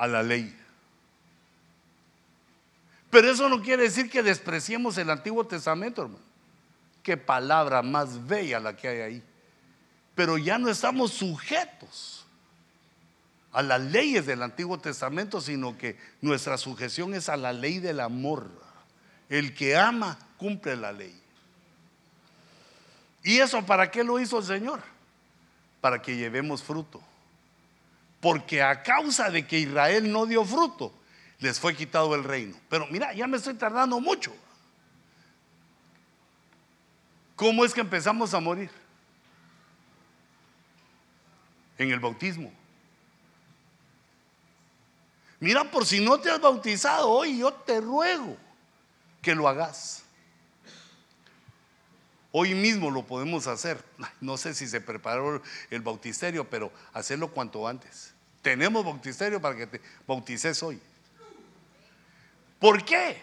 a la ley. Pero eso no quiere decir que despreciemos el Antiguo Testamento, hermano. Qué palabra más bella la que hay ahí. Pero ya no estamos sujetos a las leyes del Antiguo Testamento, sino que nuestra sujeción es a la ley del amor. El que ama cumple la ley. ¿Y eso para qué lo hizo el Señor? Para que llevemos fruto porque a causa de que Israel no dio fruto, les fue quitado el reino. Pero mira, ya me estoy tardando mucho. ¿Cómo es que empezamos a morir? En el bautismo. Mira, por si no te has bautizado hoy, yo te ruego que lo hagas. Hoy mismo lo podemos hacer. No sé si se preparó el bautisterio, pero hacerlo cuanto antes. Tenemos bautisterio para que te bautices hoy. ¿Por qué?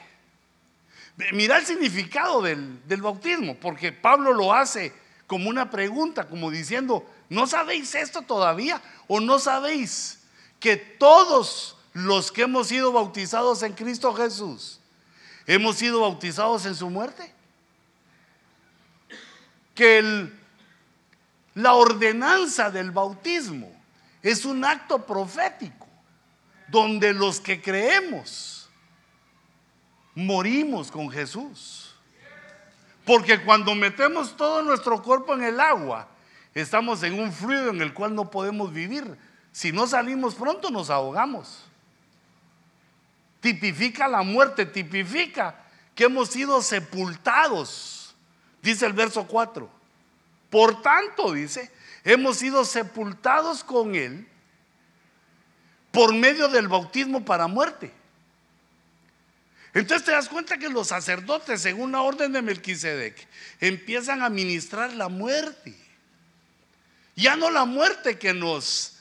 Mira el significado del, del, bautismo, porque Pablo lo hace como una pregunta, como diciendo, ¿no sabéis esto todavía? ¿O no sabéis que todos los que hemos sido bautizados en Cristo Jesús, hemos sido bautizados en su muerte? Que el, la ordenanza del bautismo es un acto profético donde los que creemos morimos con Jesús. Porque cuando metemos todo nuestro cuerpo en el agua, estamos en un fluido en el cual no podemos vivir. Si no salimos pronto nos ahogamos. tipifica la muerte, tipifica que hemos sido sepultados, dice el verso 4. Por tanto, dice, hemos sido sepultados con Él por medio del bautismo para muerte. Entonces te das cuenta que los sacerdotes, según la orden de Melquisedec, empiezan a ministrar la muerte. Ya no la muerte que nos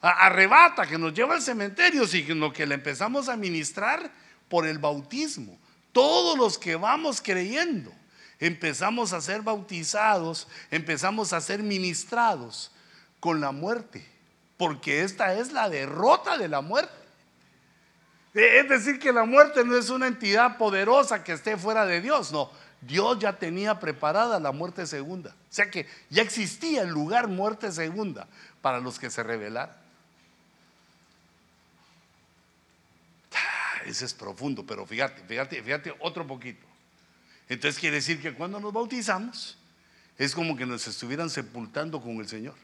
arrebata, que nos lleva al cementerio, sino que le empezamos a ministrar por el bautismo. Todos los que vamos creyendo, empezamos a ser bautizados, empezamos a ser ministrados con la muerte, porque esta es la derrota de la muerte. Es decir, que la muerte no es una entidad poderosa que esté fuera de Dios, no. Dios ya tenía preparada la muerte segunda. O sea que ya existía el lugar muerte segunda para los que se rebelaran. Ah, ese es profundo, pero fíjate, fíjate, fíjate otro poquito. Entonces quiere decir que cuando nos bautizamos es como que nos estuvieran sepultando con el Señor.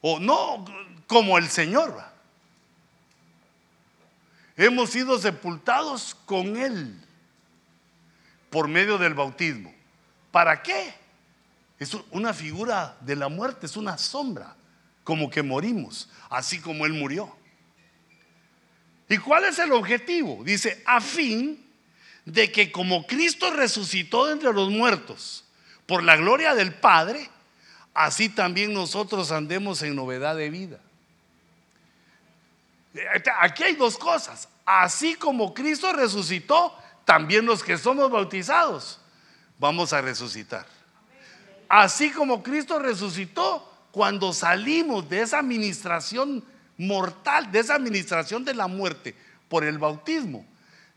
O no como el Señor. Hemos sido sepultados con Él por medio del bautismo. ¿Para qué? Es una figura de la muerte, es una sombra, como que morimos, así como Él murió. ¿Y cuál es el objetivo? Dice, a fin de que como Cristo resucitó entre los muertos por la gloria del Padre, así también nosotros andemos en novedad de vida. Aquí hay dos cosas. Así como Cristo resucitó, también los que somos bautizados vamos a resucitar. Así como Cristo resucitó, cuando salimos de esa administración mortal, de esa administración de la muerte por el bautismo,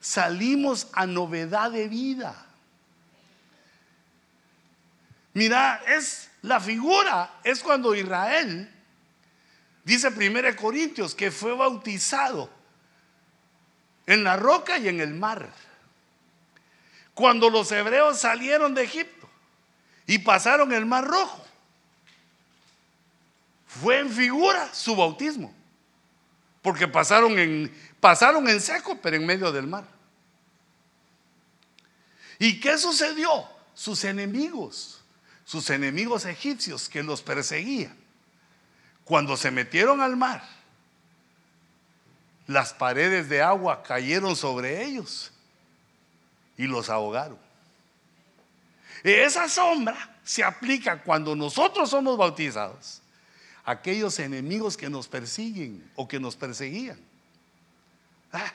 salimos a novedad de vida. Mira, es la figura, es cuando Israel Dice 1 Corintios que fue bautizado en la roca y en el mar. Cuando los hebreos salieron de Egipto y pasaron el mar rojo, fue en figura su bautismo. Porque pasaron en, pasaron en seco, pero en medio del mar. ¿Y qué sucedió? Sus enemigos, sus enemigos egipcios que los perseguían, cuando se metieron al mar, las paredes de agua cayeron sobre ellos y los ahogaron. Esa sombra se aplica cuando nosotros somos bautizados aquellos enemigos que nos persiguen o que nos perseguían. Ah,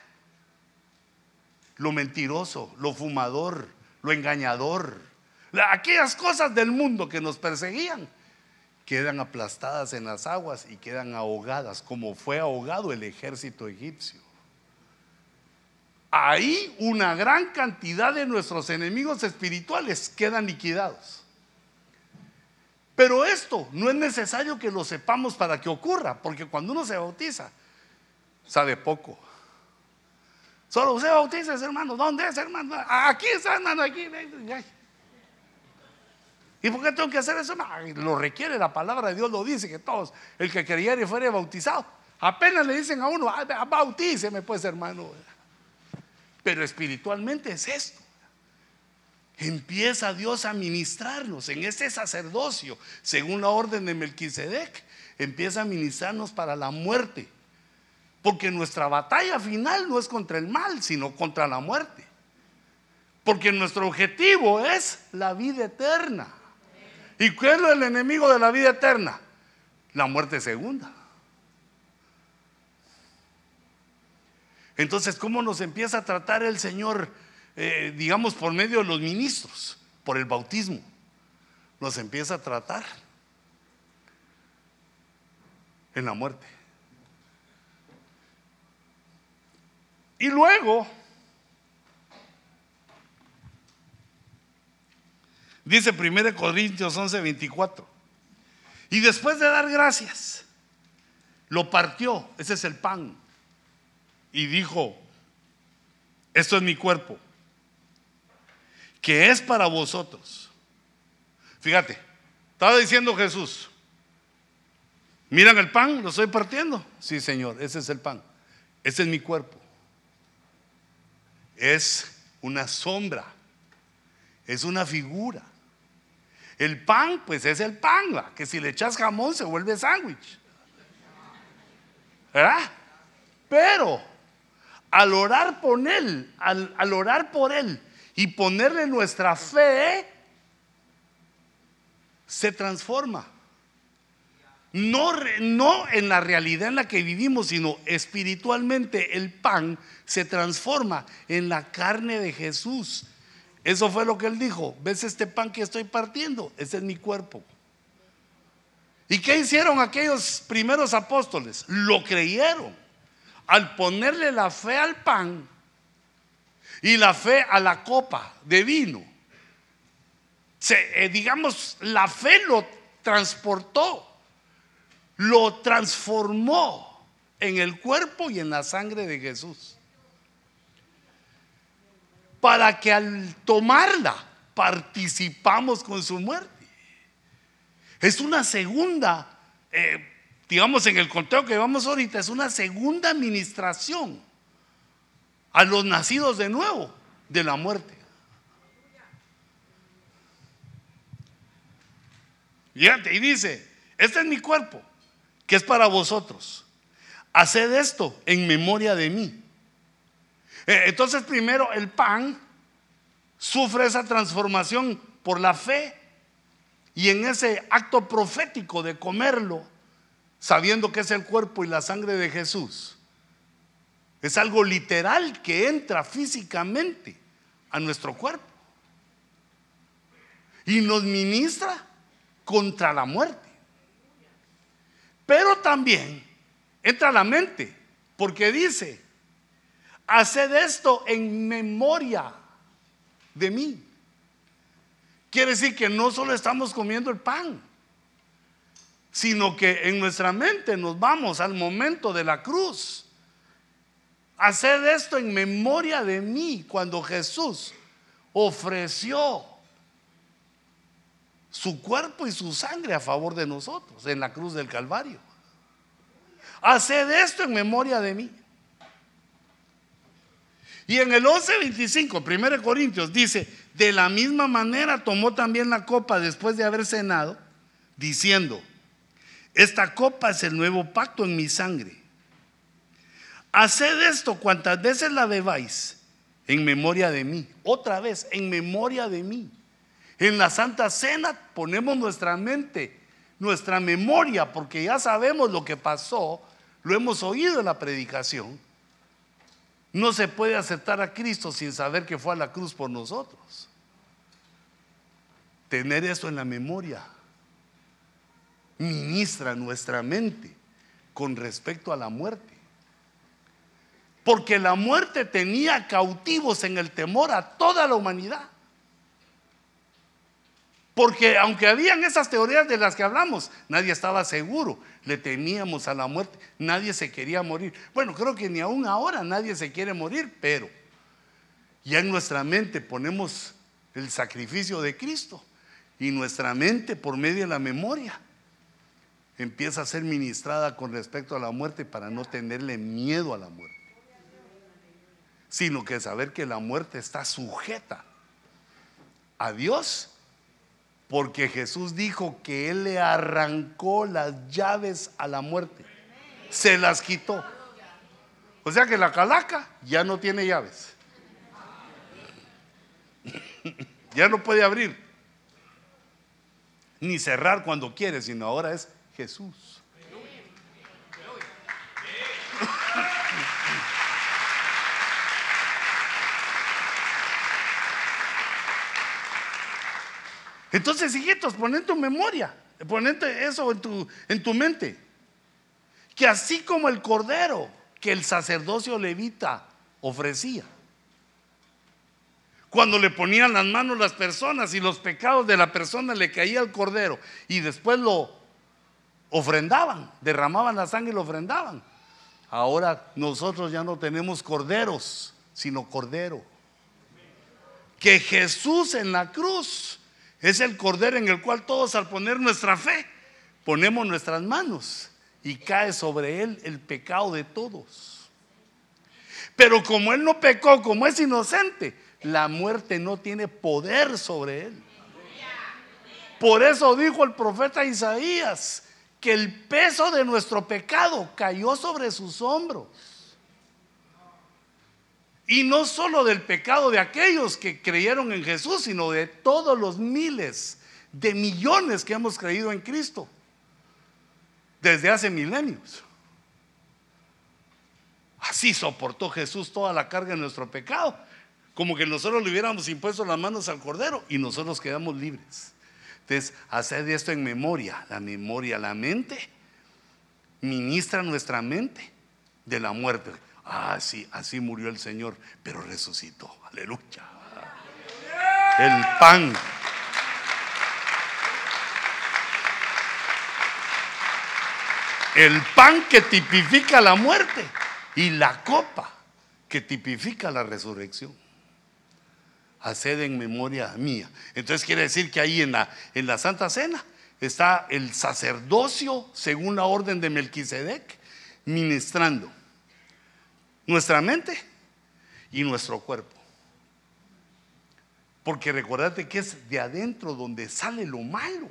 lo mentiroso, lo fumador, lo engañador, aquellas cosas del mundo que nos perseguían quedan aplastadas en las aguas y quedan ahogadas, como fue ahogado el ejército egipcio. Ahí una gran cantidad de nuestros enemigos espirituales quedan liquidados. Pero esto no es necesario que lo sepamos para que ocurra, porque cuando uno se bautiza, sabe poco. Solo usted bautiza, hermano. ¿Dónde es, hermano? Aquí está, hermano, aquí. ¿Y por qué tengo que hacer eso? lo requiere, la palabra de Dios lo dice, que todos, el que creyera y fuera bautizado, apenas le dicen a uno, ah, bautíceme pues hermano. Pero espiritualmente es esto. Empieza Dios a ministrarnos en este sacerdocio, según la orden de Melquisedec, empieza a ministrarnos para la muerte. Porque nuestra batalla final no es contra el mal, sino contra la muerte. Porque nuestro objetivo es la vida eterna. ¿Y qué es el enemigo de la vida eterna? La muerte segunda. Entonces, ¿cómo nos empieza a tratar el Señor, eh, digamos, por medio de los ministros, por el bautismo? Nos empieza a tratar en la muerte. Y luego Dice 1 Corintios 11, 24. Y después de dar gracias, lo partió, ese es el pan, y dijo, esto es mi cuerpo, que es para vosotros. Fíjate, estaba diciendo Jesús, miran el pan, lo estoy partiendo. Sí, Señor, ese es el pan, ese es mi cuerpo. Es una sombra, es una figura. El pan, pues es el pan, que si le echas jamón se vuelve sándwich. ¿Verdad? Pero al orar por Él, al, al, orar por Él y ponerle nuestra fe, se transforma. No, no en la realidad en la que vivimos, sino espiritualmente el pan se transforma en la carne de Jesús. Eso fue lo que él dijo. ¿Ves este pan que estoy partiendo? Ese es mi cuerpo. ¿Y qué hicieron aquellos primeros apóstoles? Lo creyeron. Al ponerle la fe al pan y la fe a la copa de vino, eh, digamos, la fe lo transportó lo transformó en el cuerpo y en la sangre de Jesús. Para que al tomarla participamos con su muerte. Es una segunda, eh, digamos en el conteo que vamos ahorita, es una segunda administración a los nacidos de nuevo de la muerte. y dice, este es mi cuerpo, que es para vosotros. Haced esto en memoria de mí. Eh, entonces primero el pan sufre esa transformación por la fe y en ese acto profético de comerlo, sabiendo que es el cuerpo y la sangre de Jesús, es algo literal que entra físicamente a nuestro cuerpo y nos ministra contra la muerte. Pero también entra a la mente, porque dice, haced esto en memoria de mí. Quiere decir que no solo estamos comiendo el pan, sino que en nuestra mente nos vamos al momento de la cruz. Haced esto en memoria de mí cuando Jesús ofreció su cuerpo y su sangre a favor de nosotros en la cruz del Calvario. Haced esto en memoria de mí. Y en el 11:25, 1 Corintios dice, de la misma manera tomó también la copa después de haber cenado, diciendo, esta copa es el nuevo pacto en mi sangre. Haced esto cuantas veces la bebáis en memoria de mí. Otra vez, en memoria de mí. En la Santa Cena ponemos nuestra mente, nuestra memoria, porque ya sabemos lo que pasó, lo hemos oído en la predicación. No se puede aceptar a Cristo sin saber que fue a la cruz por nosotros. Tener eso en la memoria ministra nuestra mente con respecto a la muerte. Porque la muerte tenía cautivos en el temor a toda la humanidad. Porque aunque habían esas teorías de las que hablamos, nadie estaba seguro, le temíamos a la muerte, nadie se quería morir. Bueno, creo que ni aún ahora nadie se quiere morir, pero ya en nuestra mente ponemos el sacrificio de Cristo y nuestra mente por medio de la memoria empieza a ser ministrada con respecto a la muerte para no tenerle miedo a la muerte, sino que saber que la muerte está sujeta a Dios porque Jesús dijo que Él le arrancó las llaves a la muerte. Se las quitó. O sea que la calaca ya no tiene llaves. ya no puede abrir. Ni cerrar cuando quiere, sino ahora es Jesús. Entonces, hijitos, pon en tu memoria, ponete eso en tu, en tu mente. Que así como el cordero que el sacerdocio levita ofrecía, cuando le ponían las manos las personas y los pecados de la persona le caía al cordero y después lo ofrendaban, derramaban la sangre y lo ofrendaban. Ahora nosotros ya no tenemos corderos, sino cordero. Que Jesús en la cruz es el cordero en el cual todos al poner nuestra fe ponemos nuestras manos y cae sobre él el pecado de todos. Pero como él no pecó, como es inocente, la muerte no tiene poder sobre él. Por eso dijo el profeta Isaías que el peso de nuestro pecado cayó sobre sus hombros. Y no solo del pecado de aquellos que creyeron en Jesús, sino de todos los miles de millones que hemos creído en Cristo desde hace milenios. Así soportó Jesús toda la carga de nuestro pecado, como que nosotros le hubiéramos impuesto las manos al cordero y nosotros quedamos libres. Entonces, hacer esto en memoria, la memoria, la mente, ministra nuestra mente de la muerte. Ah, sí, así murió el Señor, pero resucitó. Aleluya. El pan. El pan que tipifica la muerte y la copa que tipifica la resurrección. Haced en memoria mía. Entonces quiere decir que ahí en la, en la Santa Cena está el sacerdocio según la orden de Melquisedec ministrando nuestra mente y nuestro cuerpo. Porque recordate que es de adentro donde sale lo malo.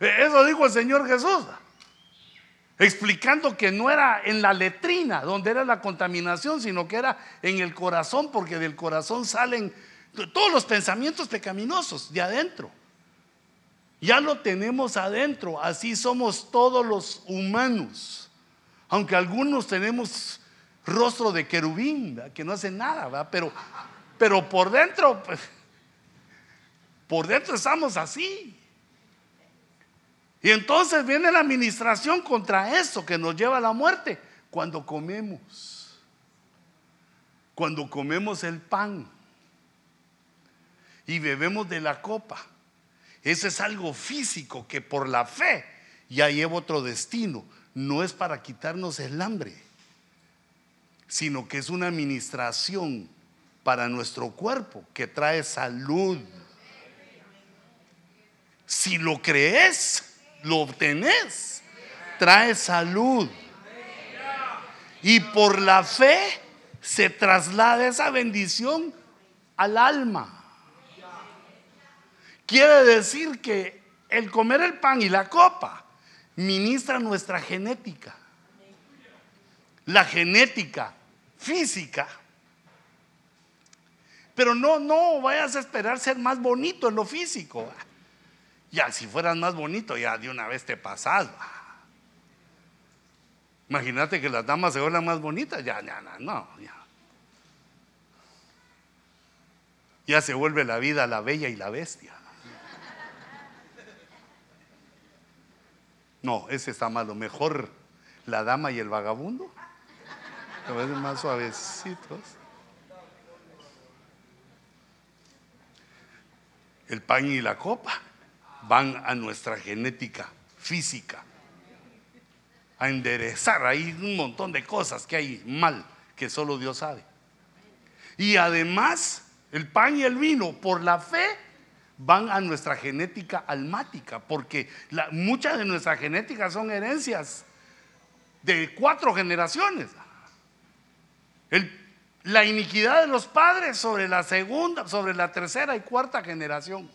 E-, eso dijo el Señor Jesús, explicando que no era en la letrina donde era la contaminación, sino que era en el corazón, porque del corazón salen todos los pensamientos pecaminosos de adentro. Ya lo tenemos adentro, así somos todos los humanos. Aunque algunos tenemos rostro de querubín, que no hacen nada, Pero, pero por dentro, pues, por dentro estamos así. Y entonces viene la administración contra eso que nos lleva a la muerte cuando comemos. Cuando comemos el pan y bebemos de la copa. Eso es algo físico que por la fe ya lleva otro destino no es para quitarnos el hambre, sino que es una administración para nuestro cuerpo que trae salud. Si lo crees, lo obtenés, trae salud. Y por la fe se traslada esa bendición al alma. Quiere decir que el comer el pan y la copa ministra nuestra genética. La genética física. Pero no, no vayas a esperar ser más bonito en lo físico. Ya, si fueras más bonito, ya de una vez te pasas. Imagínate que las damas se vuelvan más bonitas. Ya, ya, no, ya. Ya se vuelve la vida la bella y la bestia. No, ese está malo. Mejor la dama y el vagabundo. A veces más suavecitos. El pan y la copa van a nuestra genética física. A enderezar ahí un montón de cosas que hay mal, que solo Dios sabe. Y además, el pan y el vino, por la fe, van a nuestra genética almática, porque muchas de nuestra genética son herencias de cuatro generaciones. la iniquidad de los padres sobre la segunda, sobre la tercera y cuarta generación.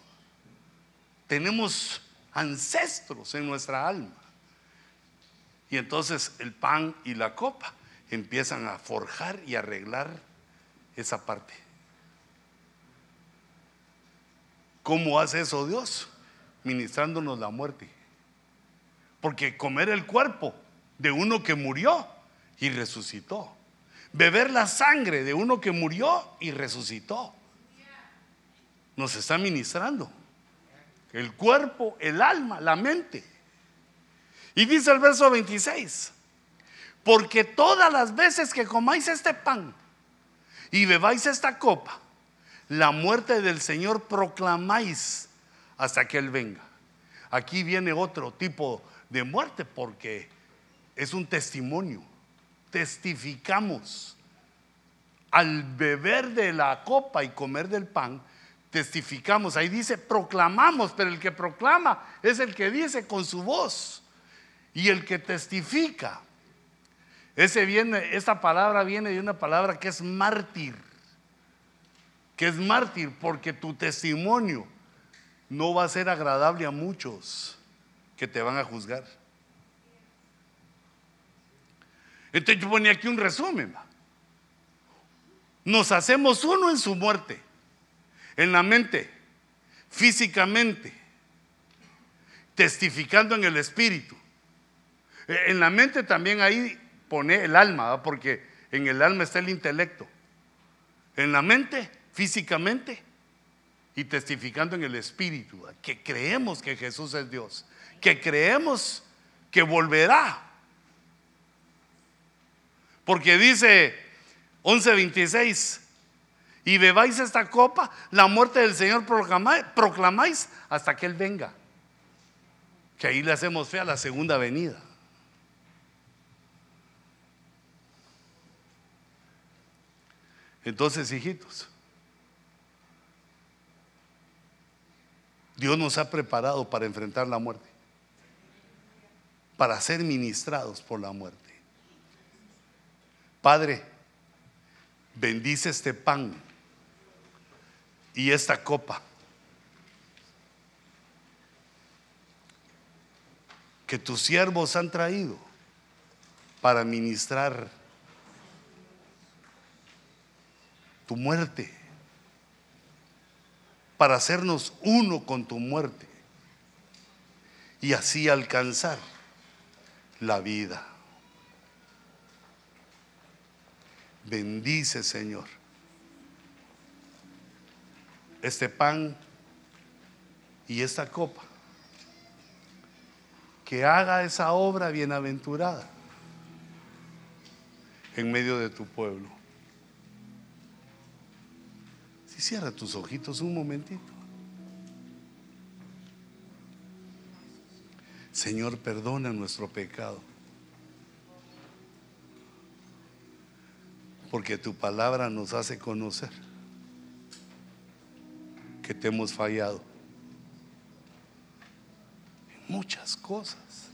Tenemos ancestros en nuestra alma. Y entonces el pan y la copa empiezan a forjar y arreglar esa parte. ¿Cómo hace eso Dios? Ministrándonos la muerte. Porque comer el cuerpo de uno que murió y resucitó. Beber la sangre de uno que murió y resucitó. Nos está ministrando. El cuerpo, el alma, la mente. Y dice el verso 26, porque todas las veces que comáis este pan y bebáis esta copa, la muerte del Señor proclamáis hasta que Él venga. Aquí viene otro tipo de muerte porque es un testimonio. Testificamos. Al beber de la copa y comer del pan, testificamos. Ahí dice proclamamos, pero el que proclama es el que dice con su voz. Y el que testifica Ese viene, esta palabra viene de una palabra que es mártir, que es mártir porque tu testimonio no va a ser agradable a muchos que te van a juzgar. Entonces yo ponía aquí un resumen. Nos hacemos uno en su muerte, en la mente, físicamente, testificando en el espíritu. E, en la mente también ahí pone el alma, porque en el alma está el intelecto. En la mente, físicamente, y testificando en el espíritu, que creemos que Jesús es Dios, que creemos que volverá. Porque dice 11:26, y bebáis esta copa, la muerte del Señor proclamáis hasta que Él venga. Que ahí le hacemos fe a la segunda venida. Entonces, hijitos, Dios nos ha preparado para enfrentar la muerte, para ser ministrados por la muerte. Padre, bendice este pan y esta copa. que tus siervos han traído para ministrar tu muerte, para hacernos uno con tu muerte y así alcanzar la vida. Bendice, Señor, este pan y esta copa. Que haga esa obra bienaventurada en medio de tu pueblo. Si cierra tus ojitos un momentito. Señor, perdona nuestro pecado. Porque tu palabra nos hace conocer que te hemos fallado en muchas cosas.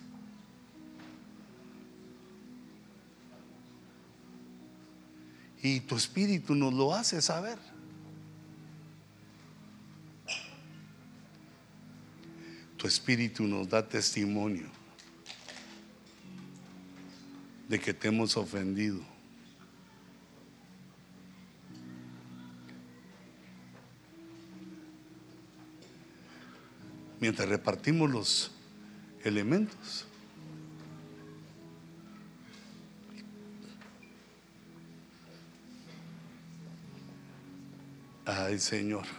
Y tu espíritu nos lo hace saber. Tu espíritu nos da testimonio de que te hemos ofendido. Mientras repartimos los elementos. Ay Señor.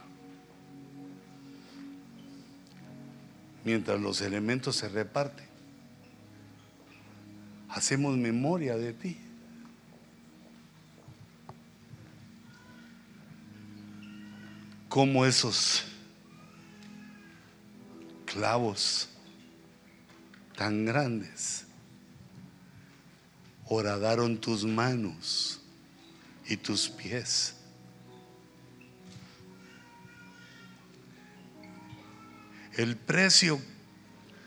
Mientras los elementos se reparten. Hacemos memoria de ti. Como esos clavos tan grandes horadaron tus manos y tus pies el precio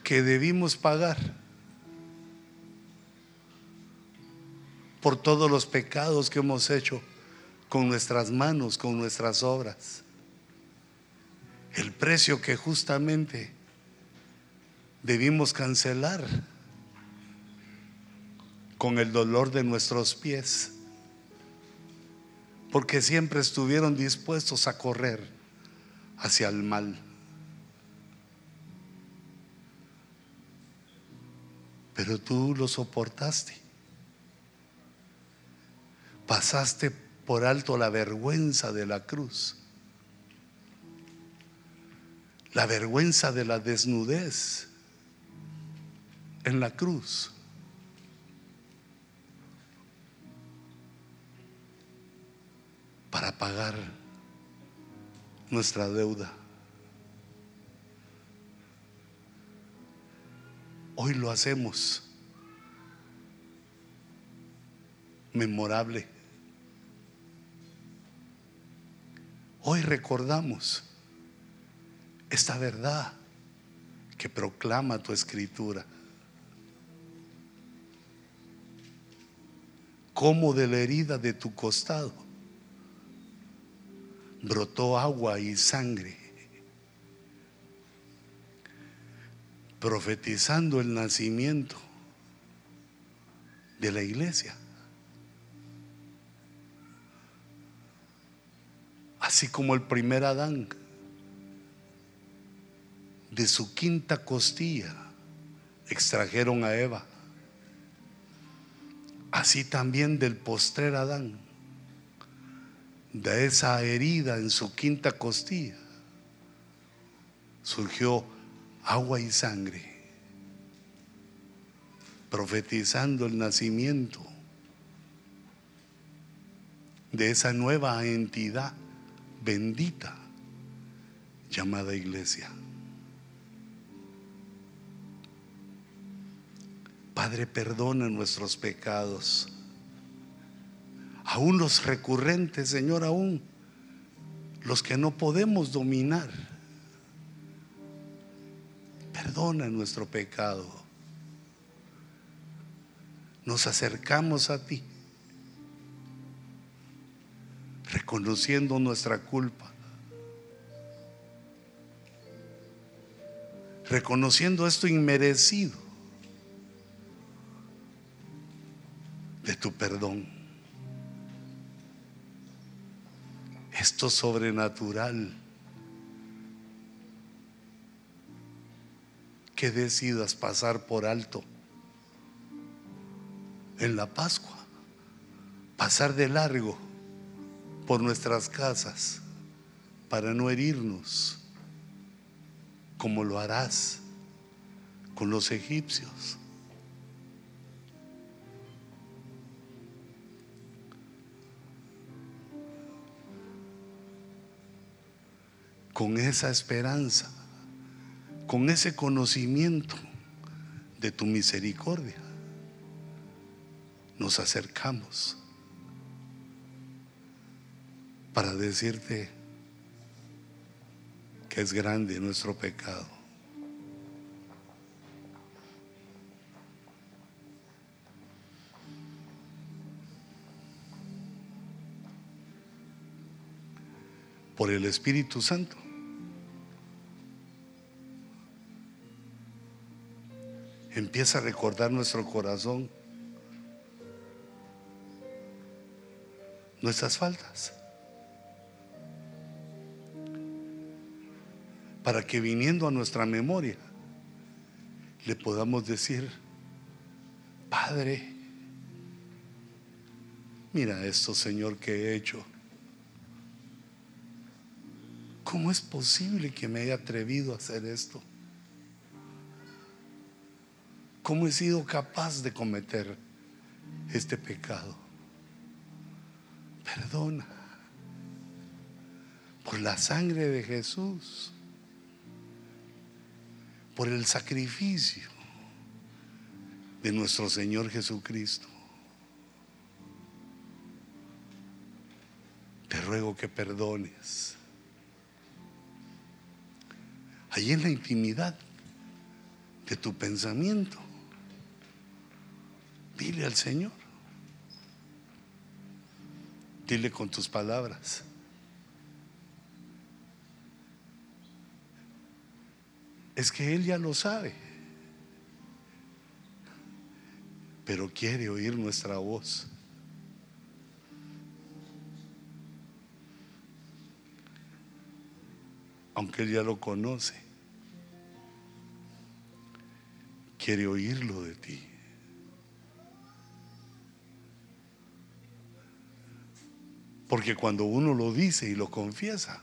que debimos pagar por todos los pecados que hemos hecho con nuestras manos, con nuestras obras. El precio que justamente debimos cancelar con el dolor de nuestros pies, porque siempre estuvieron dispuestos a correr hacia el mal. Pero tú lo soportaste. Pasaste por alto la vergüenza de la cruz, la vergüenza de la desnudez en la cruz. para pagar nuestra deuda. Hoy lo hacemos memorable. Hoy recordamos esta verdad que proclama tu escritura. como de la herida de tu costado brotó agua y sangre, profetizando el nacimiento de la iglesia. Así como el primer Adán, de su quinta costilla, extrajeron a Eva. Así también del postrer Adán, de esa herida en su quinta costilla, surgió agua y sangre, profetizando el nacimiento de esa nueva entidad bendita llamada iglesia. Padre, perdona nuestros pecados, aún los recurrentes, Señor, aún los que no podemos dominar. Perdona nuestro pecado. Nos acercamos a ti, reconociendo nuestra culpa, reconociendo esto inmerecido de tu perdón. Esto sobrenatural que decidas pasar por alto en la Pascua, pasar de largo por nuestras casas para no herirnos, como lo harás con los egipcios. con esa esperanza, con ese conocimiento de tu misericordia, nos acercamos para decirte que es grande nuestro pecado. Por el Espíritu Santo. Empieza a recordar nuestro corazón nuestras faltas. Para que viniendo a nuestra memoria le podamos decir, Padre, mira esto, Señor, que he hecho. ¿Cómo es posible que me haya atrevido a hacer esto? ¿Cómo he sido capaz de cometer este pecado? Perdona por la sangre de Jesús, por el sacrificio de nuestro Señor Jesucristo. Te ruego que perdones. Allí en la intimidad de tu pensamiento Dile al Señor. Dile con tus palabras. Es que Él ya lo sabe. Pero quiere oír nuestra voz. Aunque Él ya lo conoce. Quiere oírlo de ti. Porque cuando uno lo dice y lo confiesa,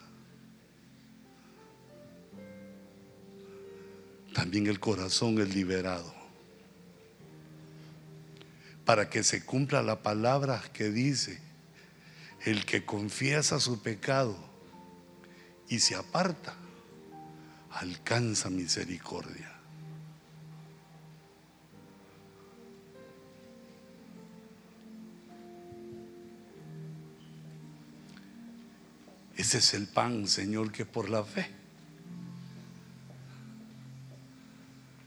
también el corazón es liberado. Para que se cumpla la palabra que dice, el que confiesa su pecado y se aparta, alcanza misericordia. Ese es el pan, Señor, que por la fe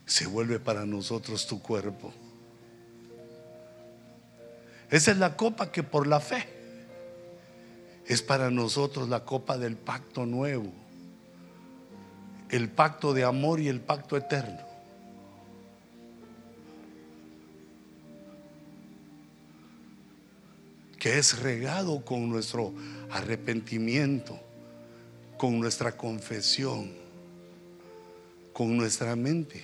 se vuelve para nosotros tu cuerpo. Esa es la copa que por la fe es para nosotros la copa del pacto nuevo, el pacto de amor y el pacto eterno. Que es regado con nuestro arrepentimiento, con nuestra confesión, con nuestra mente,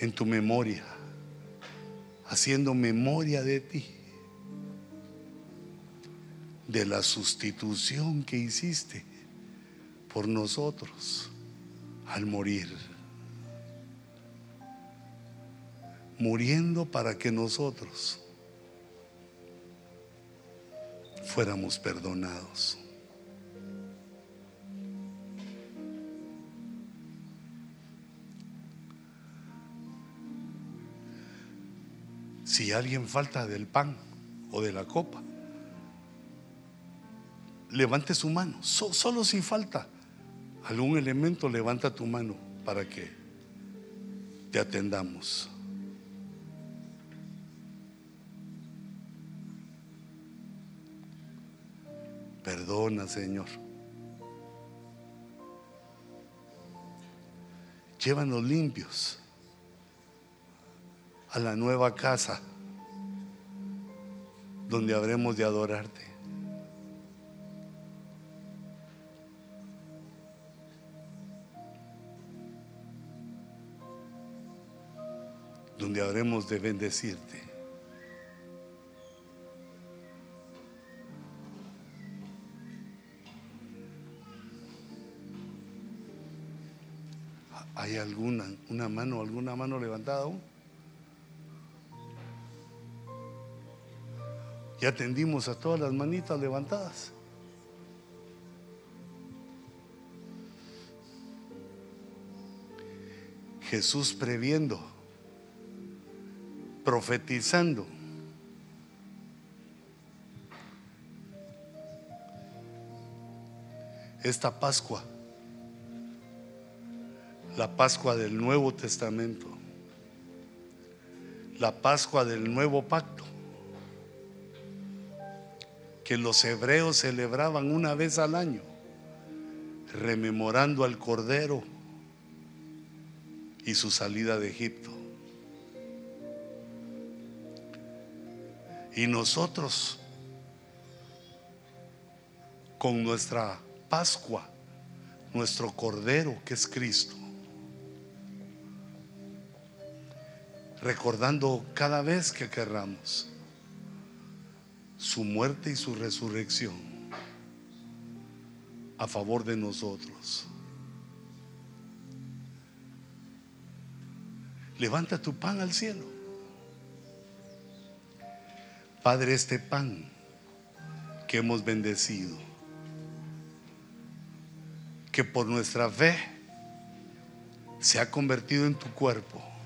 en tu memoria, haciendo memoria de ti, de la sustitución que hiciste por nosotros al morir. Muriendo para que nosotros fuéramos perdonados. Si alguien falta del pan o de la copa, levante su mano. solo si falta algún elemento, levanta tu mano para que te atendamos. Perdona, Señor. Llévanos limpios a la nueva casa donde habremos de adorarte. Donde habremos de bendecirte. ¿Hay alguna una mano, alguna mano levantada aún? Ya atendimos a todas las manitas levantadas. Jesús previendo, profetizando. Esta Pascua la Pascua del Nuevo Testamento, la Pascua del Nuevo Pacto, que los hebreos celebraban una vez al año, rememorando al Cordero y su salida de Egipto. Y nosotros, con nuestra Pascua, nuestro Cordero que es Cristo, recordando cada vez que querramos su muerte y su resurrección a favor de nosotros. Levanta tu pan al cielo. Padre, este pan que hemos bendecido, que por nuestra fe se ha convertido en tu cuerpo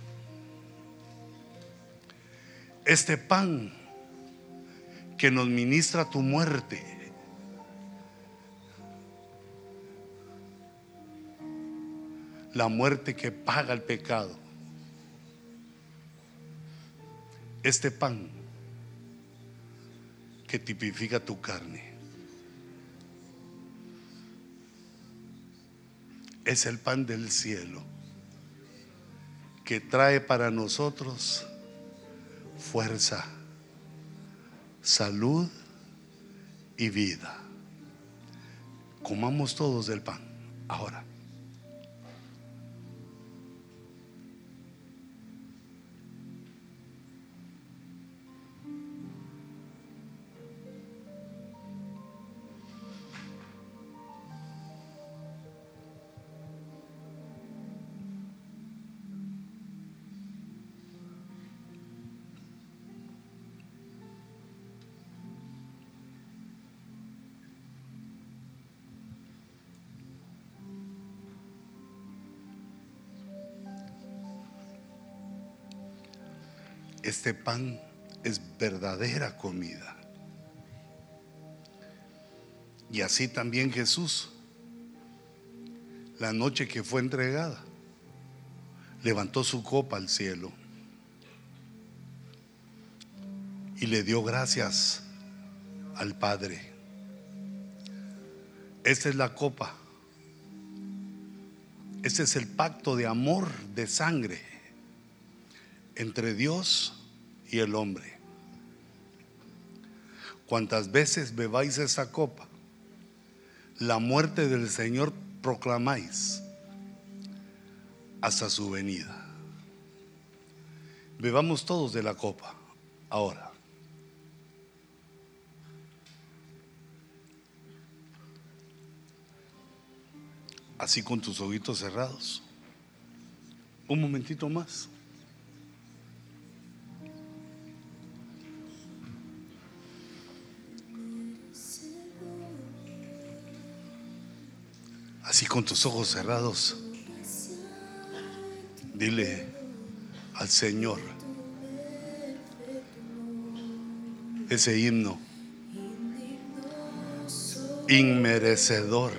este pan que nos ministra tu muerte. La muerte que paga el pecado. Este pan que tipifica tu carne. Es el pan del cielo que trae para nosotros fuerza, salud y vida. Comamos todos del pan. Ahora. este pan es verdadera comida. Y así también Jesús, la noche que fue entregada, levantó su copa al cielo y le dio gracias al Padre. Esta es la copa. Este es el pacto de amor, de sangre, entre Dios y el hombre. Cuantas veces bebáis esa copa, la muerte del Señor proclamáis hasta su venida. Bebamos todos de la copa ahora. Así con tus ojitos cerrados. Un momentito más. así con tus ojos cerrados, dile al Señor ese himno inmerecedor.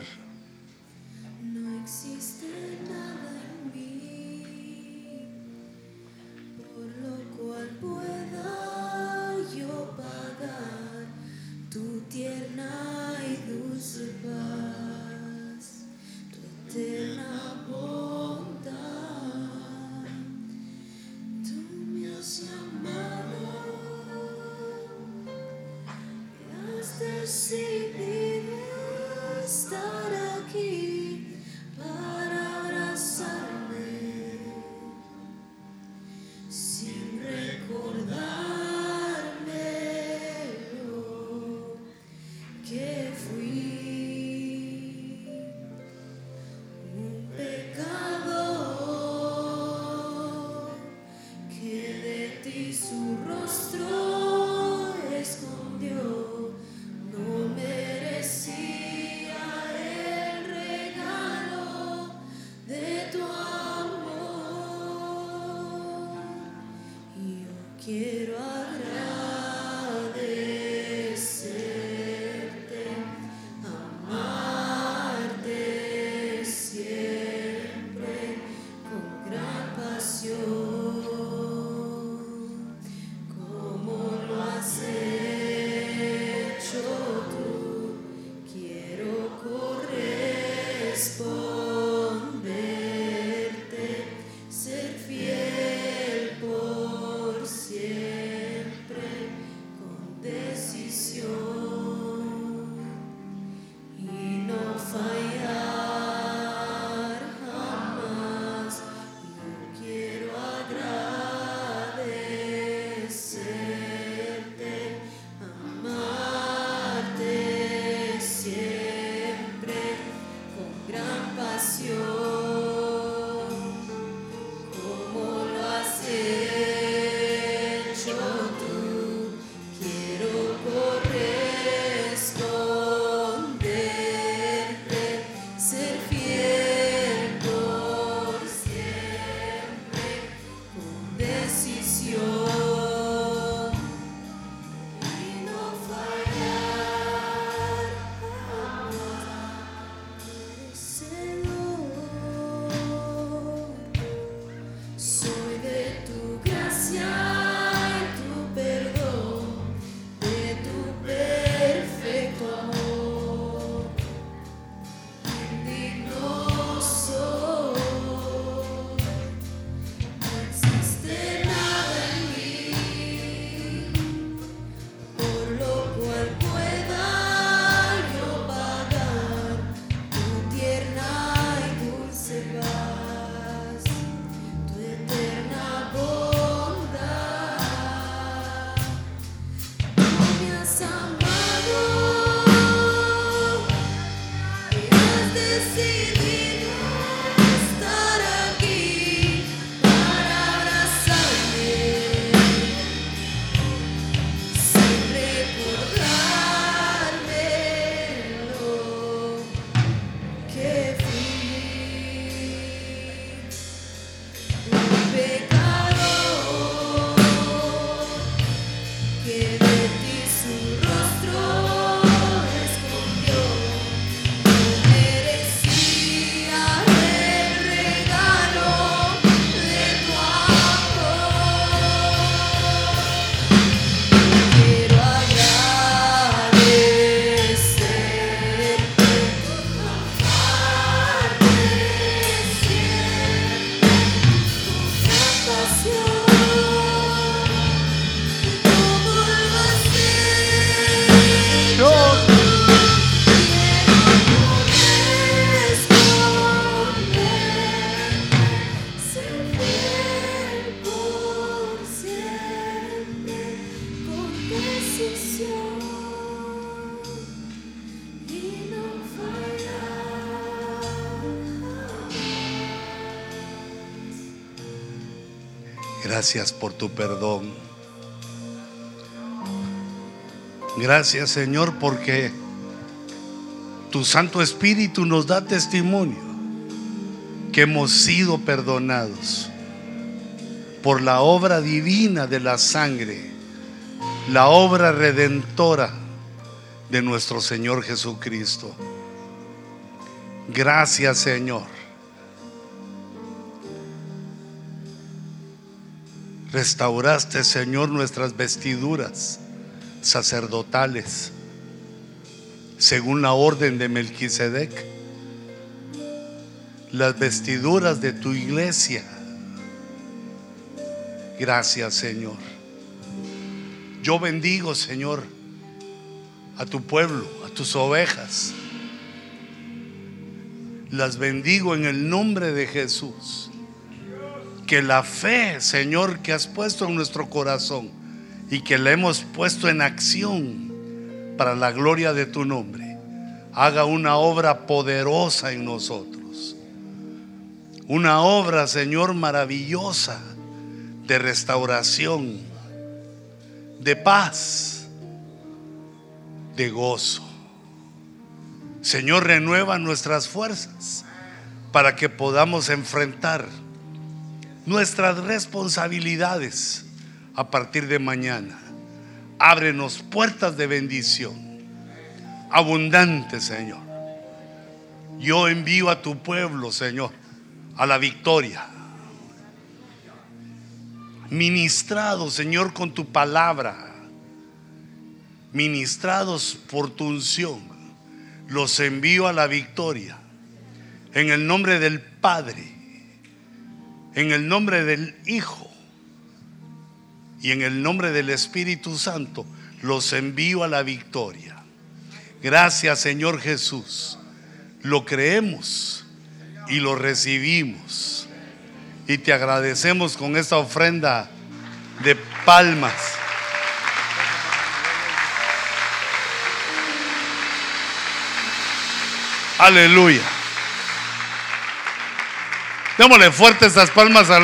Por tu perdón. Gracias Señor porque tu Santo Espíritu nos da testimonio que hemos sido perdonados por la obra divina de la sangre, la obra redentora de nuestro Señor Jesucristo. Gracias Señor. Restauraste Señor nuestras vestiduras sacerdotales según la orden de Melquisedec. Las vestiduras de tu iglesia. Gracias Señor. Yo bendigo Señor a tu pueblo, a tus ovejas. Las bendigo en el nombre de Jesús. Que la fe, Señor, que has puesto en nuestro corazón y que la hemos puesto en acción para la gloria de tu nombre, haga una obra poderosa en nosotros. Una obra, Señor, maravillosa de restauración, de paz, de gozo. Señor, renueva nuestras fuerzas para que podamos enfrentar nuestras responsabilidades a partir de mañana. Ábrenos puertas de bendición abundante, Señor. Yo envío a tu pueblo, Señor, a la victoria. Ministrado, Señor, con tu palabra. Ministrados por tu unción. Los envío a la victoria. En el nombre del Padre. En el nombre del Hijo. Y en el nombre del Espíritu Santo. Los envío a la victoria. Gracias Señor Jesús. Lo creemos y lo recibimos. Y te agradecemos con esta ofrenda de palmas. Aleluya. Démosle fuerte estas palmas al